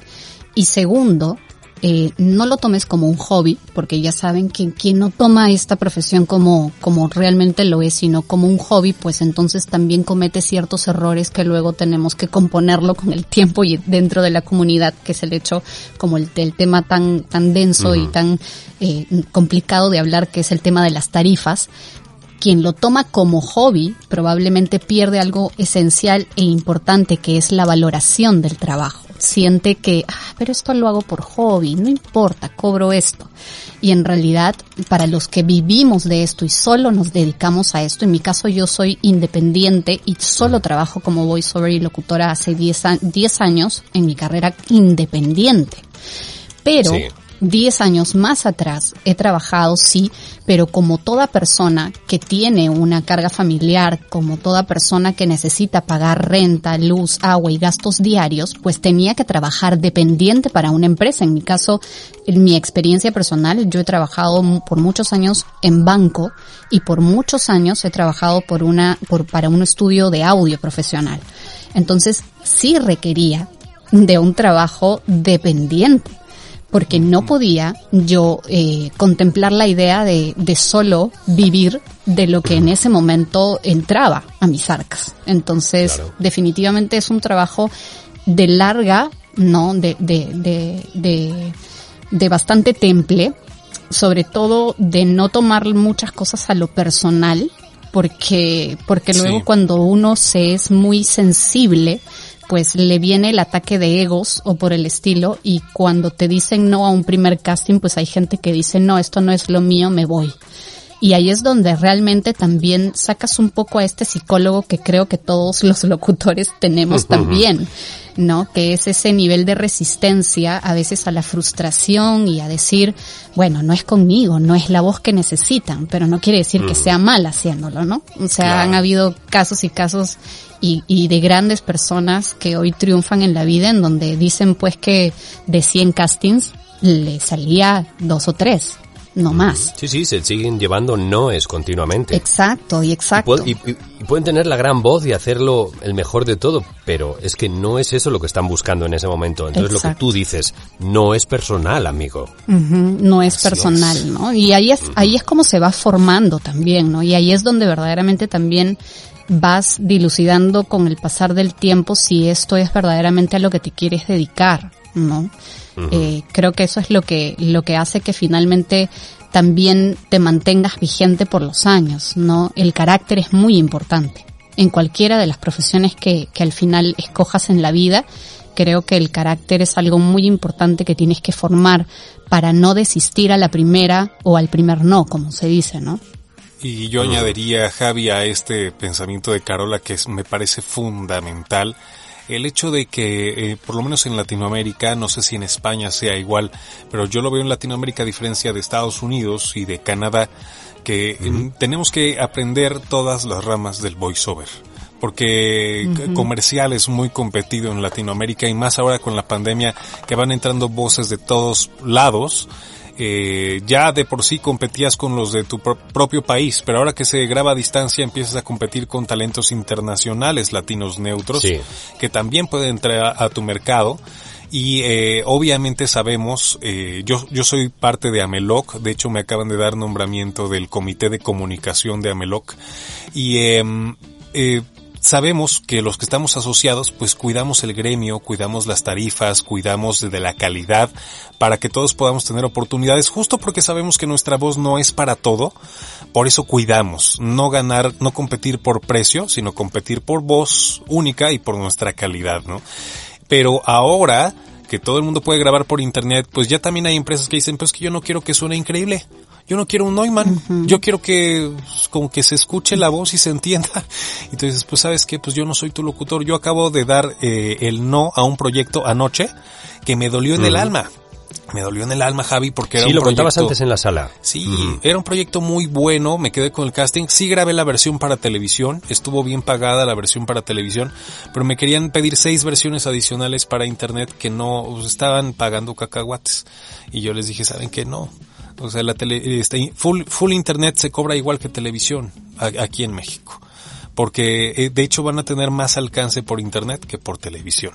Y segundo, eh, no lo tomes como un hobby, porque ya saben que quien no toma esta profesión como, como realmente lo es, sino como un hobby, pues entonces también comete ciertos errores que luego tenemos que componerlo con el tiempo y dentro de la comunidad, que es el hecho como el, el tema tan, tan denso y tan eh, complicado de hablar, que es el tema de las tarifas, quien lo toma como hobby probablemente pierde algo esencial e importante que es la valoración del trabajo. Siente que, ah, pero esto lo hago por hobby, no importa, cobro esto. Y en realidad, para los que vivimos de esto y solo nos dedicamos a esto, en mi caso yo soy independiente y solo trabajo como voiceover y locutora hace 10 años en mi carrera independiente. Pero 10 años más atrás he trabajado, sí, pero como toda persona que tiene una carga familiar, como toda persona que necesita pagar renta, luz, agua y gastos diarios, pues tenía que trabajar dependiente para una empresa. En mi caso, en mi experiencia personal, yo he trabajado por muchos años en banco y por muchos años he trabajado por una, por, para un estudio de audio profesional. Entonces, sí requería de un trabajo dependiente porque no podía yo eh, contemplar la idea de, de solo vivir de lo que en ese momento entraba a mis arcas. Entonces, definitivamente es un trabajo de larga, ¿no? De, de, de, de, de bastante temple, sobre todo de no tomar muchas cosas a lo personal, porque, porque luego cuando uno se es muy sensible, pues le viene el ataque de egos o por el estilo y cuando te dicen no a un primer casting, pues hay gente que dice no, esto no es lo mío, me voy. Y ahí es donde realmente también sacas un poco a este psicólogo que creo que todos los locutores tenemos también, ¿no? Que es ese nivel de resistencia a veces a la frustración y a decir, bueno, no es conmigo, no es la voz que necesitan, pero no quiere decir que sea mal haciéndolo, ¿no? O sea, han habido casos y casos y, y de grandes personas que hoy triunfan en la vida en donde dicen pues que de 100 castings le salía dos o tres no más. Sí, sí, se siguen llevando noes continuamente. Exacto, y exacto. Y, pueden tener la gran voz y hacerlo el mejor de todo, pero es que no es eso lo que están buscando en ese momento. Entonces lo que tú dices no es personal, amigo. no es personal, ¿no? Y ahí es, ahí es como se va formando también, ¿no? Y ahí es donde verdaderamente también vas dilucidando con el pasar del tiempo si esto es verdaderamente a lo que te quieres dedicar, ¿no? Eh, creo que eso es lo que, lo que hace que finalmente también te mantengas vigente por los años, ¿no? El carácter es muy importante. en cualquiera de las profesiones que, que al final escojas en la vida, creo que el carácter es algo muy importante que tienes que formar para no desistir a la primera o al primer no, como se dice, ¿no? Y yo añadiría, Javi, a este pensamiento de Carola que me parece fundamental, el hecho de que, eh, por lo menos en Latinoamérica, no sé si en España sea igual, pero yo lo veo en Latinoamérica a diferencia de Estados Unidos y de Canadá, que eh, tenemos que aprender todas las ramas del voiceover porque comercial es muy competido en Latinoamérica y más ahora con la pandemia que van entrando voces de todos lados. Eh, ya de por sí competías con los de tu propio país, pero ahora que se graba a distancia empiezas a competir con talentos internacionales latinos neutros que también pueden entrar a, tu mercado. Y eh, obviamente sabemos, eh, yo, yo soy parte de Ameloc, de hecho me acaban de dar nombramiento del Comité de Comunicación de Ameloc. Y em, eh, sabemos que los que estamos asociados pues cuidamos el gremio, cuidamos las tarifas, cuidamos de la calidad para que todos podamos tener oportunidades justo porque sabemos que nuestra voz no es para todo, por eso cuidamos, no ganar, no competir por precio, sino competir por voz única y por nuestra calidad, ¿no? Pero ahora que todo el mundo puede grabar por internet, pues ya también hay empresas que dicen, pues que yo no quiero que suene increíble yo no quiero un Neumann, yo quiero que pues, como que se escuche la voz y se entienda. Entonces, pues sabes qué, pues yo no soy tu locutor, yo acabo de dar eh, el no a un proyecto anoche que me dolió en el alma. Me dolió en el alma, Javi, porque era sí, un lo contabas antes en la sala. Sí, era un proyecto muy bueno, me quedé con el casting. Sí grabé la versión para televisión, estuvo bien pagada la versión para televisión, pero me querían pedir seis versiones adicionales para internet que no pues, estaban pagando cacahuates. Y yo les dije, ¿saben qué? No. O sea, la tele, este, full, full internet se cobra igual que televisión aquí en México. Porque eh, de hecho van a tener más alcance por internet que por televisión.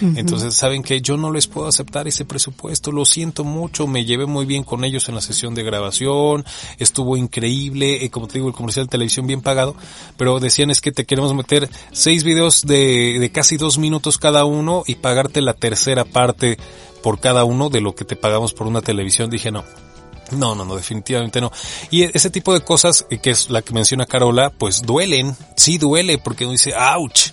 Entonces, saben que yo no les puedo aceptar ese presupuesto, lo siento mucho, me llevé muy bien con ellos en la sesión de grabación, estuvo increíble, eh, como te digo, el comercial de televisión bien pagado, pero decían es que te queremos meter seis videos de, de casi dos minutos cada uno y pagarte la tercera parte por cada uno de lo que te pagamos por una televisión. Dije, no, no, no, no, definitivamente no. Y ese tipo de cosas, eh, que es la que menciona Carola, pues duelen, sí duele, porque uno dice, ouch.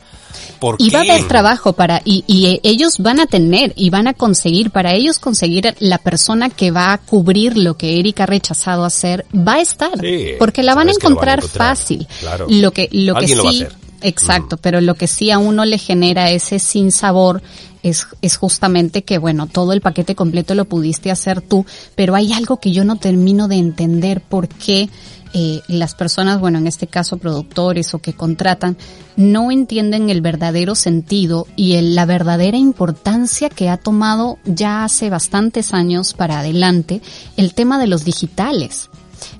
¿Por y va a haber trabajo para, y, y ellos van a tener y van a conseguir, para ellos conseguir la persona que va a cubrir lo que Erika ha rechazado hacer, va a estar. porque la van a, encontrar fácil. Lo que, lo que sí, exacto, pero lo que sí a uno le genera ese sin sabor es, es justamente que, bueno, todo el paquete completo lo pudiste hacer tú, pero hay algo que yo no termino de entender por qué eh, las personas, bueno, en este caso productores o que contratan, no entienden el verdadero sentido y el, la verdadera importancia que ha tomado ya hace bastantes años para adelante el tema de los digitales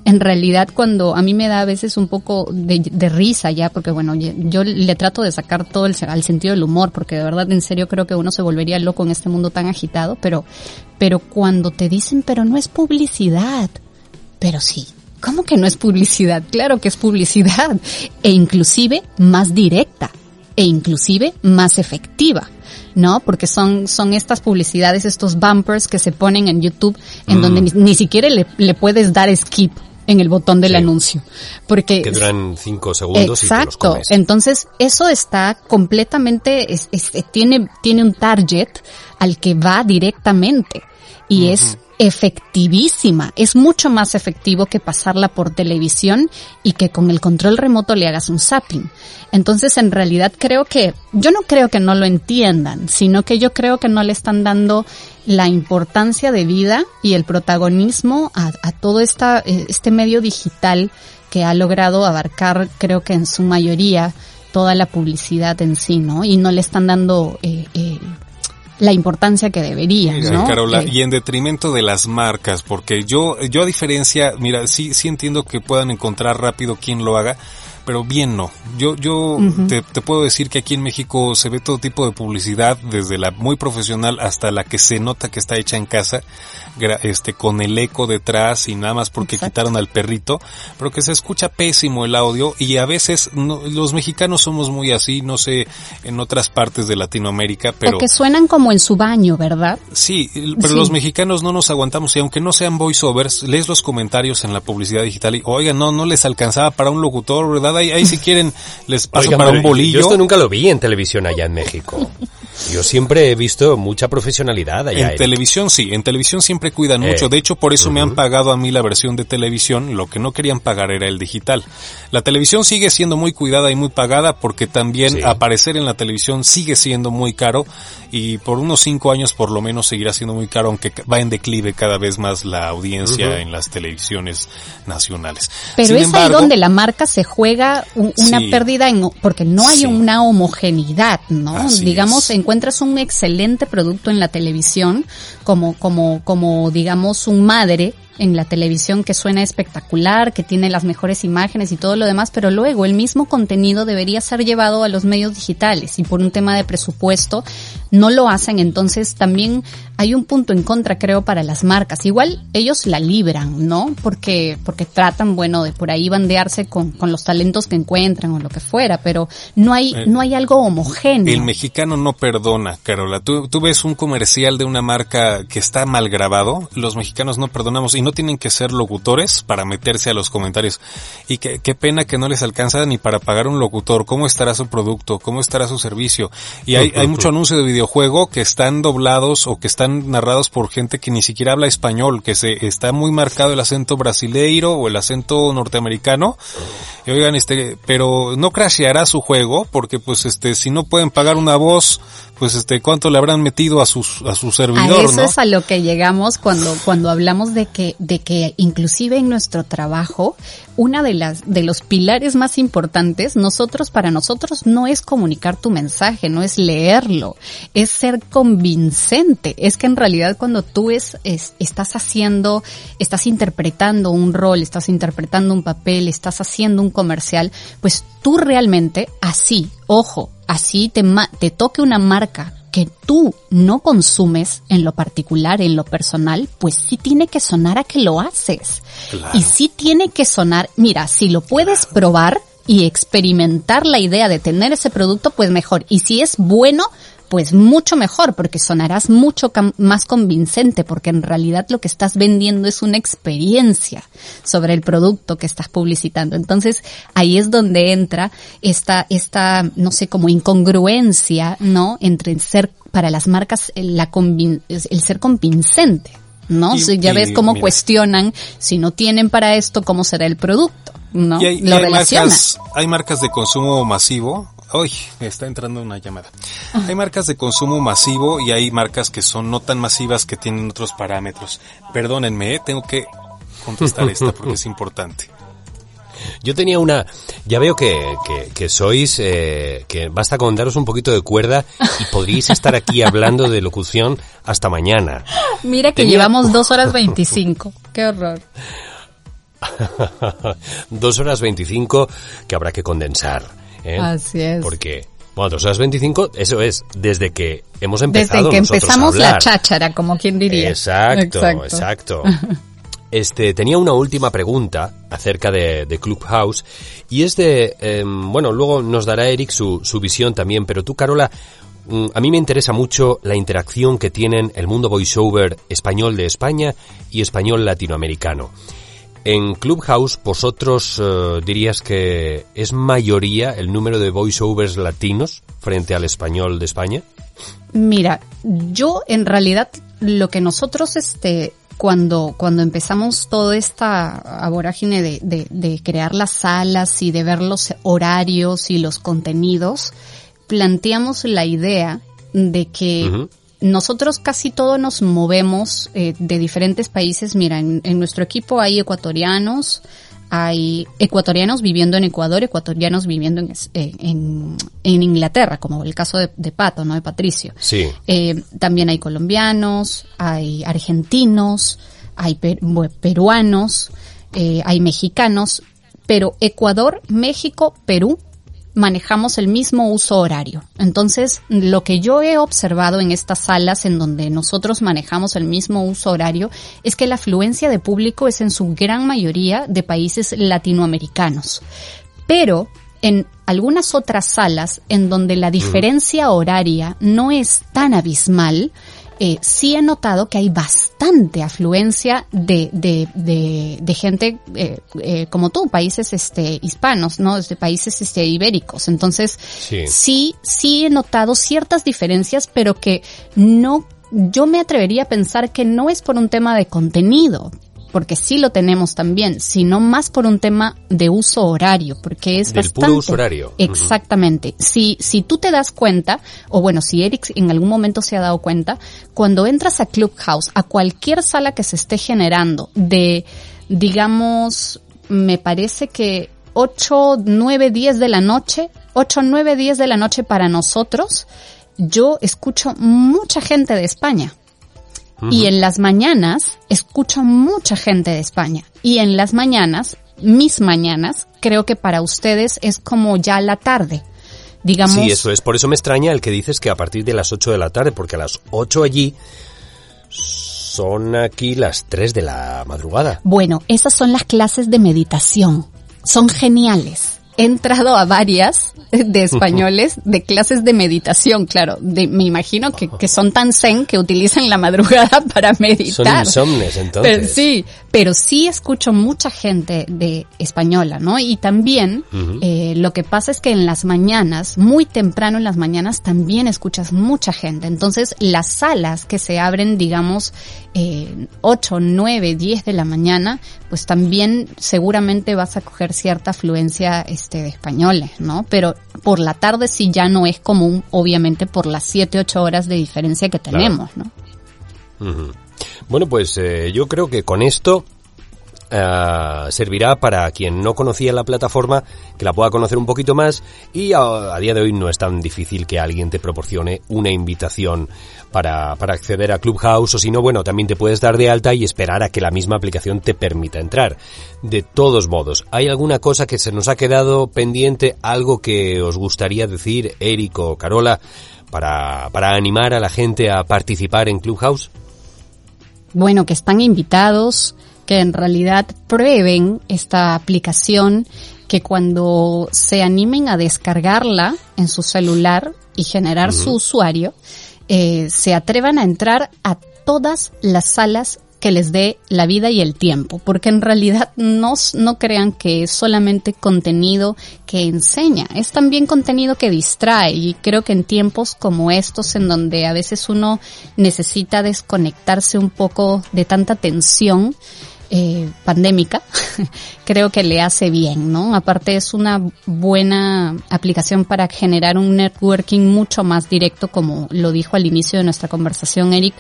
en realidad cuando a mí me da a veces un poco de, risa ya, porque bueno, yo le trato de sacar todo el, al sentido del humor, porque de verdad en serio creo que uno se volvería loco en este mundo tan agitado, pero, pero cuando te dicen, pero no es publicidad, pero sí, ¿cómo que no es publicidad? Claro que es publicidad, e inclusive más directa, e inclusive más efectiva. ¿No? Porque son, son estas publicidades, estos bumpers que se ponen en YouTube en donde mm. ni, siquiera le, le, puedes dar skip en el botón del anuncio. Porque que duran cinco segundos. Exacto. Entonces, eso está completamente, es, tiene, tiene un target al que va directamente. Y es efectivísima. Es mucho más efectivo que pasarla por televisión y que con el control remoto le hagas un zapping. Entonces, en realidad creo que, yo no creo que no lo entiendan, sino que yo creo que no le están dando la importancia de vida y el protagonismo a, todo esta, eh, este medio digital que ha logrado abarcar, creo que en su mayoría, toda la publicidad en sí, ¿no? Y no le están dando eh, eh, la importancia que debería, ¿no? Carola, y en detrimento de las marcas, porque yo, yo a diferencia, mira, sí, sí entiendo que puedan encontrar rápido quien lo haga, pero bien no. Yo, yo te, te, puedo decir que aquí en México se ve todo tipo de publicidad, desde la muy profesional hasta la que se nota que está hecha en casa, este, con el eco detrás y nada más porque quitaron al perrito, pero que se escucha pésimo el audio y a veces los mexicanos somos muy así, no sé, en otras partes de Latinoamérica, pero... O que suenan como en su baño, ¿verdad? Sí, pero los mexicanos no nos aguantamos y aunque no sean voiceovers, lees los comentarios en la publicidad digital y, oiga, no, no les alcanzaba para un locutor, ¿verdad? Verdad, ahí, ahí si quieren les paso para un bolillo. Yo esto nunca lo vi en televisión allá en México. Yo siempre he visto mucha profesionalidad allá. En, televisión sí, en televisión siempre cuidan mucho. Eh, de hecho, por eso me han pagado a mí la versión de televisión. Lo que no querían pagar era el digital. La televisión sigue siendo muy cuidada y muy pagada porque también aparecer en la televisión sigue siendo muy caro y por unos cinco años por lo menos seguirá siendo muy caro, aunque va en declive cada vez más la audiencia en las televisiones nacionales. Pero es ahí donde la marca se juega una pérdida en, porque no hay una homogeneidad, ¿no? Digamos, encuentras un excelente producto en la televisión como, como, como digamos un madre en la televisión que suena espectacular, que tiene las mejores imágenes y todo lo demás, pero luego el mismo contenido debería ser llevado a los medios digitales y por un tema de presupuesto no lo hacen, entonces también hay un punto en contra creo para las marcas. Igual ellos la libran, ¿no? Porque porque tratan, bueno, de por ahí bandearse con, con los talentos que encuentran o lo que fuera, pero no hay eh, no hay algo homogéneo. El mexicano no perdona, Carola. Tú, tú ves un comercial de una marca que está mal grabado, los mexicanos no perdonamos y no tienen que ser locutores para meterse a los comentarios. Y qué, qué pena que no les alcanza ni para pagar un locutor. ¿Cómo estará su producto? ¿Cómo estará su servicio? Y hay, hay mucho anuncio de videojuego que están doblados o que están narrados por gente que ni siquiera habla español, que se está muy marcado el acento brasileiro o el acento norteamericano. Y oigan, este, pero no crasheará su juego porque pues este, si no pueden pagar una voz, pues este, cuánto le habrán metido a sus, a su servidor, a eso es a lo que llegamos cuando, cuando hablamos de que, de que inclusive en nuestro trabajo, una de las, de los pilares más importantes, nosotros, para nosotros no es comunicar tu mensaje, no es leerlo, es ser convincente. Es que en realidad cuando tú es, es, estás haciendo, estás interpretando un rol, estás interpretando un papel, estás haciendo un comercial, pues tú realmente así, ojo, así te, te toque una marca que tú no consumes en lo particular, en lo personal, pues sí tiene que sonar a que lo haces. Y sí tiene que sonar, mira, si lo puedes probar y experimentar la idea de tener ese producto, pues mejor. Y si es bueno, pues mucho mejor, porque sonarás mucho más convincente, porque en realidad lo que estás vendiendo es una experiencia sobre el producto que estás publicitando. Entonces, ahí es donde entra esta, esta, no sé, como incongruencia, ¿no? Entre el ser, para las marcas, la el ser convincente. ¿no? ya ves cómo cuestionan si no tienen para esto, cómo será el producto, ¿no? Lo Marcas, hay marcas de consumo masivo Uy, está entrando una llamada. Hay marcas de consumo masivo y hay marcas que son no tan masivas que tienen otros parámetros. Perdónenme, ¿eh? tengo que contestar esta porque es importante. Yo tenía una, ya veo que, que, sois, eh, que basta con daros un poquito de cuerda y podríais estar aquí hablando de locución hasta mañana. Mira que llevamos dos horas veinticinco. Qué horror. dos horas veinticinco que habrá que condensar. ¿Eh? Así es. Porque, bueno, dos horas 25, eso es, desde que hemos empezado Desde que empezamos la cháchara, como quien diría. Exacto, exacto. Este, tenía una última pregunta acerca de, de Clubhouse y es de, em, bueno, luego nos dará Eric su, su visión también, pero tú, Carola, mm, a mí me interesa mucho la interacción que tienen el mundo voiceover español de España y español latinoamericano. En Clubhouse, vosotros eh, dirías que es mayoría el número de voiceovers latinos frente al español de España. Mira, yo en realidad lo que nosotros este cuando, cuando empezamos toda esta vorágine de, de, crear las salas y de ver los horarios y los contenidos, planteamos la idea de que nosotros casi todos nos movemos eh, de diferentes países. Mira, en, nuestro equipo hay ecuatorianos, hay ecuatorianos viviendo en Ecuador, ecuatorianos viviendo en, eh, en, Inglaterra, como el caso de, Pato, ¿no? De Patricio. Sí. Eh, también hay colombianos, hay argentinos, hay peruanos, hay mexicanos, pero Ecuador, México, Perú manejamos el mismo uso horario. Entonces, lo que yo he observado en estas salas en donde nosotros manejamos el mismo uso horario es que la afluencia de público es en su gran mayoría de países latinoamericanos. Pero en algunas otras salas en donde la diferencia horaria no es tan abismal, eh, sí he notado que hay bastante afluencia de, de, de, de gente eh, eh, como tú, países este hispanos, ¿no? Desde países este ibéricos. Entonces, Sí. sí, sí he notado ciertas diferencias, pero que no, yo me atrevería a pensar que no es por un tema de contenido, porque sí lo tenemos también, sino más por un tema de uso horario, porque es Del bastante. puro uso horario. Exactamente. Si, si tú te das cuenta, o bueno, si Eric en algún momento se ha dado cuenta, cuando entras a Clubhouse, a cualquier sala que se esté generando de, digamos, me parece que 8, 9, 10 de la noche, 8, 9, 10 de la noche para nosotros, yo escucho mucha gente de España. Y en las mañanas escucho mucha gente de España. Y en las mañanas, mis mañanas, creo que para ustedes es como ya la tarde. Digamos. Sí, eso es. Por eso me extraña el que dices que a partir de las 8 de la tarde, porque a las 8 allí son aquí las 3 de la madrugada. Bueno, esas son las clases de meditación. Son geniales. He entrado a varias de españoles de clases de meditación, claro. De, me imagino que, que son tan zen que utilizan la madrugada para Son meditar. insomnes, entonces. Pero sí, pero sí escucho mucha gente de española, ¿no? Y también eh, lo que pasa es que en las mañanas, muy temprano en las mañanas, también escuchas mucha gente. Entonces, las salas que se abren, digamos, eh, 8, 9, 10 de la mañana, pues también seguramente vas a coger cierta afluencia este, de españoles, ¿no? Pero por la tarde sí ya no es común, obviamente por las 7, 8 horas de diferencia que Claro. tenemos, ¿no? Bueno, pues eh, yo creo que con esto ah, servirá para quien no conocía la plataforma que la pueda conocer un poquito más y a, a día de hoy no es tan difícil que alguien te proporcione una invitación para, para acceder a Clubhouse o si no, bueno, también te puedes dar de alta y esperar a que la misma aplicación te permita entrar. De todos modos, ¿hay alguna cosa que se nos ha quedado pendiente, algo que os gustaría decir, Eric o Carola, para, para animar a la gente a participar en Clubhouse? bueno, que están invitados, que en realidad prueben esta aplicación, que cuando se animen a descargarla en su celular y generar su usuario, eh, se atrevan a entrar a todas las salas que les dé la vida y el tiempo, porque en realidad no, no crean que es solamente contenido que enseña, es también contenido que distrae y creo que en tiempos como estos en donde a veces uno necesita desconectarse un poco de tanta tensión, eh, pandémica, creo que le hace bien, ¿no? Aparte es una buena aplicación para generar un networking mucho más directo, como lo dijo al inicio de nuestra conversación, Eric.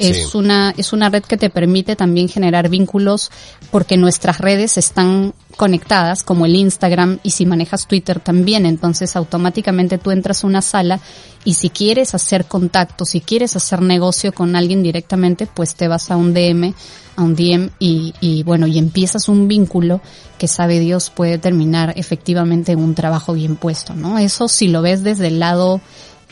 Es Sí. una, es una red que te permite también generar vínculos porque nuestras redes están conectadas, como el Instagram, y si manejas Twitter también, entonces automáticamente tú entras a una sala y si quieres hacer contacto, si quieres hacer negocio con alguien directamente, pues te vas a un DM, a un DM y, y bueno, y empiezas un vínculo que sabe Dios puede terminar efectivamente en un trabajo bien puesto, ¿no? Eso si lo ves desde el lado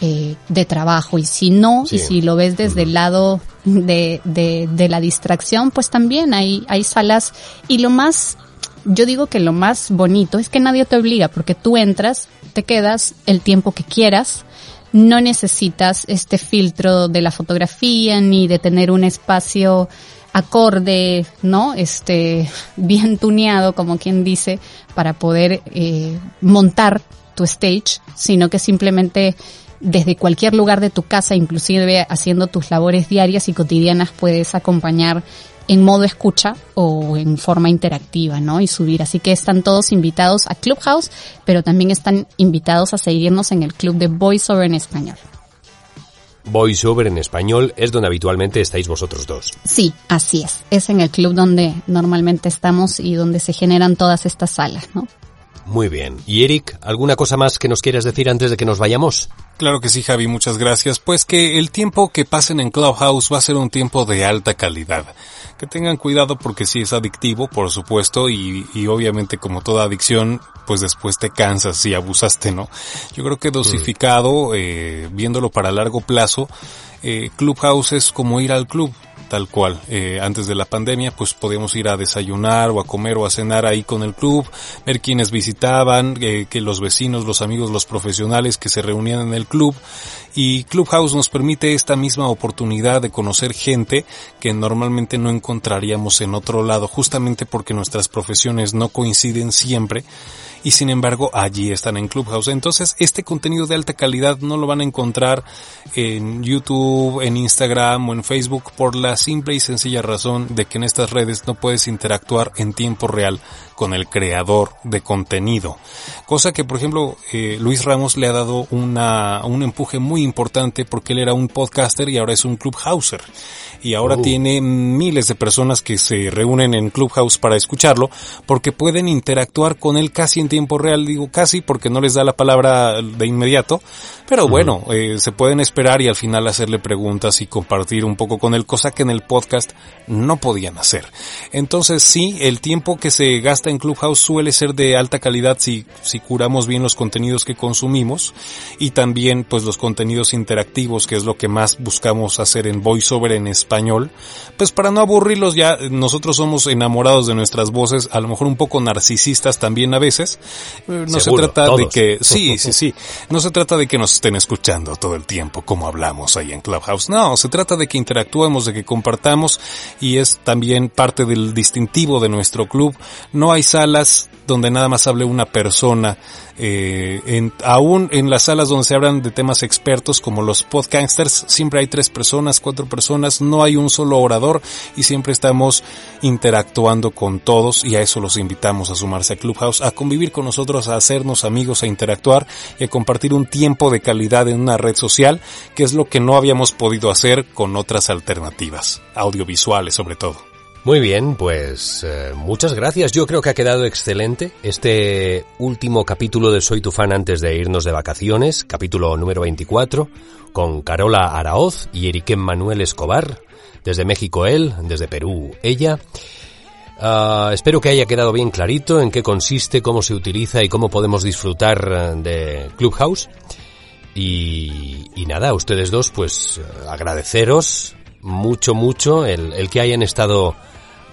eh, de trabajo y si no, Sí. y si lo ves desde el lado de, de, de la distracción, pues también hay, hay salas y lo más yo digo que lo más bonito es que nadie te obliga, porque tú entras, te quedas el tiempo que quieras, no necesitas este filtro de la fotografía ni de tener un espacio acorde, ¿no? Este, bien tuneado, como quien dice, para poder eh, montar tu stage, sino que simplemente desde cualquier lugar de tu casa, inclusive haciendo tus labores diarias y cotidianas, puedes acompañar en modo escucha o en forma interactiva, ¿no? Y subir. Así que están todos invitados a Clubhouse, pero también están invitados a seguirnos en el club de VoiceOver en español. VoiceOver en español es donde habitualmente estáis vosotros dos. Sí, así es. Es en el club donde normalmente estamos y donde se generan todas estas salas, ¿no? Muy bien. Y Eric, ¿alguna cosa más que nos quieras decir antes de que nos vayamos? Claro que sí, Javi, muchas gracias. Pues que el tiempo que pasen en Clubhouse va a ser un tiempo de alta calidad. Que tengan cuidado porque sí es adictivo, por supuesto, y, obviamente como toda adicción, pues después te cansas si abusaste, ¿no? Yo creo que dosificado, eh, viéndolo para largo plazo, eh, Clubhouse es como ir al club. Tal cual. Eh, antes de la pandemia, pues podíamos ir a desayunar o a comer o a cenar ahí con el club, ver quiénes visitaban, eh, que los vecinos, los amigos, los profesionales que se reunían en el club. Y Clubhouse nos permite esta misma oportunidad de conocer gente que normalmente no encontraríamos en otro lado, justamente porque nuestras profesiones no coinciden siempre y sin embargo allí están en Clubhouse. Entonces este contenido de alta calidad no lo van a encontrar en YouTube, en Instagram o en Facebook por la simple y sencilla razón de que en estas redes no puedes interactuar en tiempo real con el creador de contenido. Cosa que, por ejemplo, eh, Luis Ramos le ha dado una, un empuje muy importante porque él era un podcaster y ahora es un clubhouser. Y ahora uh. tiene miles de personas que se reúnen en Clubhouse para escucharlo porque pueden interactuar con él casi en tiempo real. Digo casi porque no les da la palabra de inmediato. Pero bueno, eh, se pueden esperar y al final hacerle preguntas y compartir un poco con él, cosa que en el podcast no podían hacer. Entonces sí, el tiempo que se gasta en Clubhouse suele ser de alta calidad si, si curamos bien los contenidos que consumimos y también pues los contenidos interactivos que es lo que más buscamos hacer en voiceover en español. Pues para no aburrirlos ya nosotros somos enamorados de nuestras voces a lo mejor un poco narcisistas también a veces. Eh, no se trata de que sí sí sí. No se trata de que nos estén escuchando todo el tiempo como hablamos ahí en Clubhouse. No se trata de que interactuemos de que compartamos y es también parte del distintivo de nuestro club. No hay salas donde nada más hable una persona, eh, en, aún en las salas donde se hablan de temas expertos como los podcasters, siempre hay tres personas, cuatro personas, no hay un solo orador y siempre estamos interactuando con todos y a eso los invitamos a sumarse a Clubhouse, a convivir con nosotros, a hacernos amigos, a interactuar y a compartir un tiempo de calidad en una red social, que es lo que no habíamos podido hacer con otras alternativas, audiovisuales sobre todo. Muy bien, pues eh, muchas gracias. Yo creo que ha quedado excelente este último capítulo de Soy tu fan antes de irnos de vacaciones, capítulo número 24, con Carola Araoz y Eriquén Manuel Escobar, desde México él, desde Perú ella. Ah, espero que haya quedado bien clarito en qué consiste, cómo se utiliza y cómo podemos disfrutar eh, de Clubhouse. Y, y nada, ustedes dos, pues agradeceros mucho, mucho el, el que hayan estado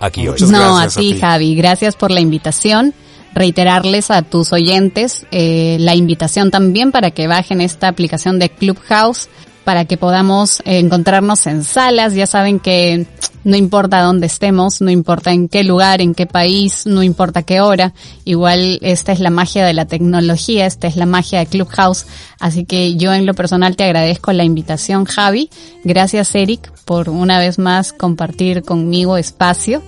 aquí hoy. no, a ti, Javi. Gracias por la invitación. Reiterarles a tus oyentes eh, la invitación también para que bajen esta aplicación de Clubhouse para que podamos encontrarnos en salas. Ya saben que no importa dónde estemos, no importa en qué lugar, en qué país, no importa qué hora. Igual esta es la magia de la tecnología, esta es la magia de Clubhouse. Así que yo en lo personal te agradezco la invitación, Javi. Gracias, Eric, por una vez más compartir conmigo espacio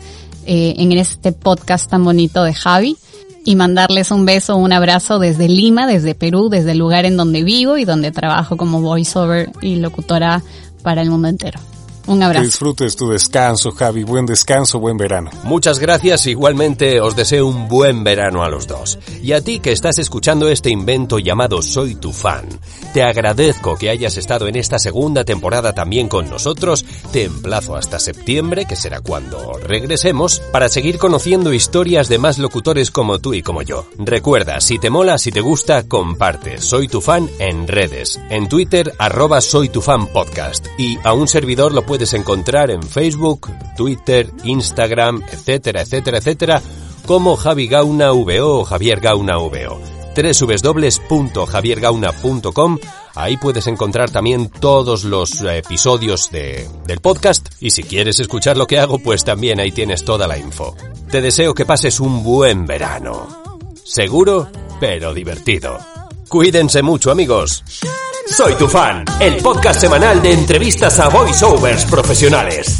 eh, en este podcast tan bonito de Javi y mandarles un beso, un abrazo desde Lima, desde Perú, desde el lugar en donde vivo y donde trabajo como voiceover y locutora para el mundo entero. Un abrazo. Que disfrutes tu descanso, Javi. Buen descanso, buen verano. Muchas gracias. Igualmente os deseo un buen verano a los dos. Y a ti que estás escuchando este invento llamado Soy tu fan. Te agradezco que hayas estado en esta segunda temporada también con nosotros. Te emplazo hasta septiembre, que será cuando regresemos, para seguir conociendo historias de más locutores como tú y como yo. Recuerda, si te mola, si te gusta, comparte. Soy tu fan en redes. En Twitter, arroba soy tu fan podcast. Y a un servidor lo puedes encontrar en Facebook, Twitter, Instagram, etcétera, etcétera, etcétera, como Javi Gauna VO o Javier Gauna VO www.javiergauna.com. Ahí puedes encontrar también todos los episodios de, del podcast y si quieres escuchar lo que hago, pues también ahí tienes toda la info. Te deseo que pases un buen verano. Seguro, pero divertido. Cuídense mucho amigos. Soy tu fan, el podcast semanal de entrevistas a voiceovers profesionales.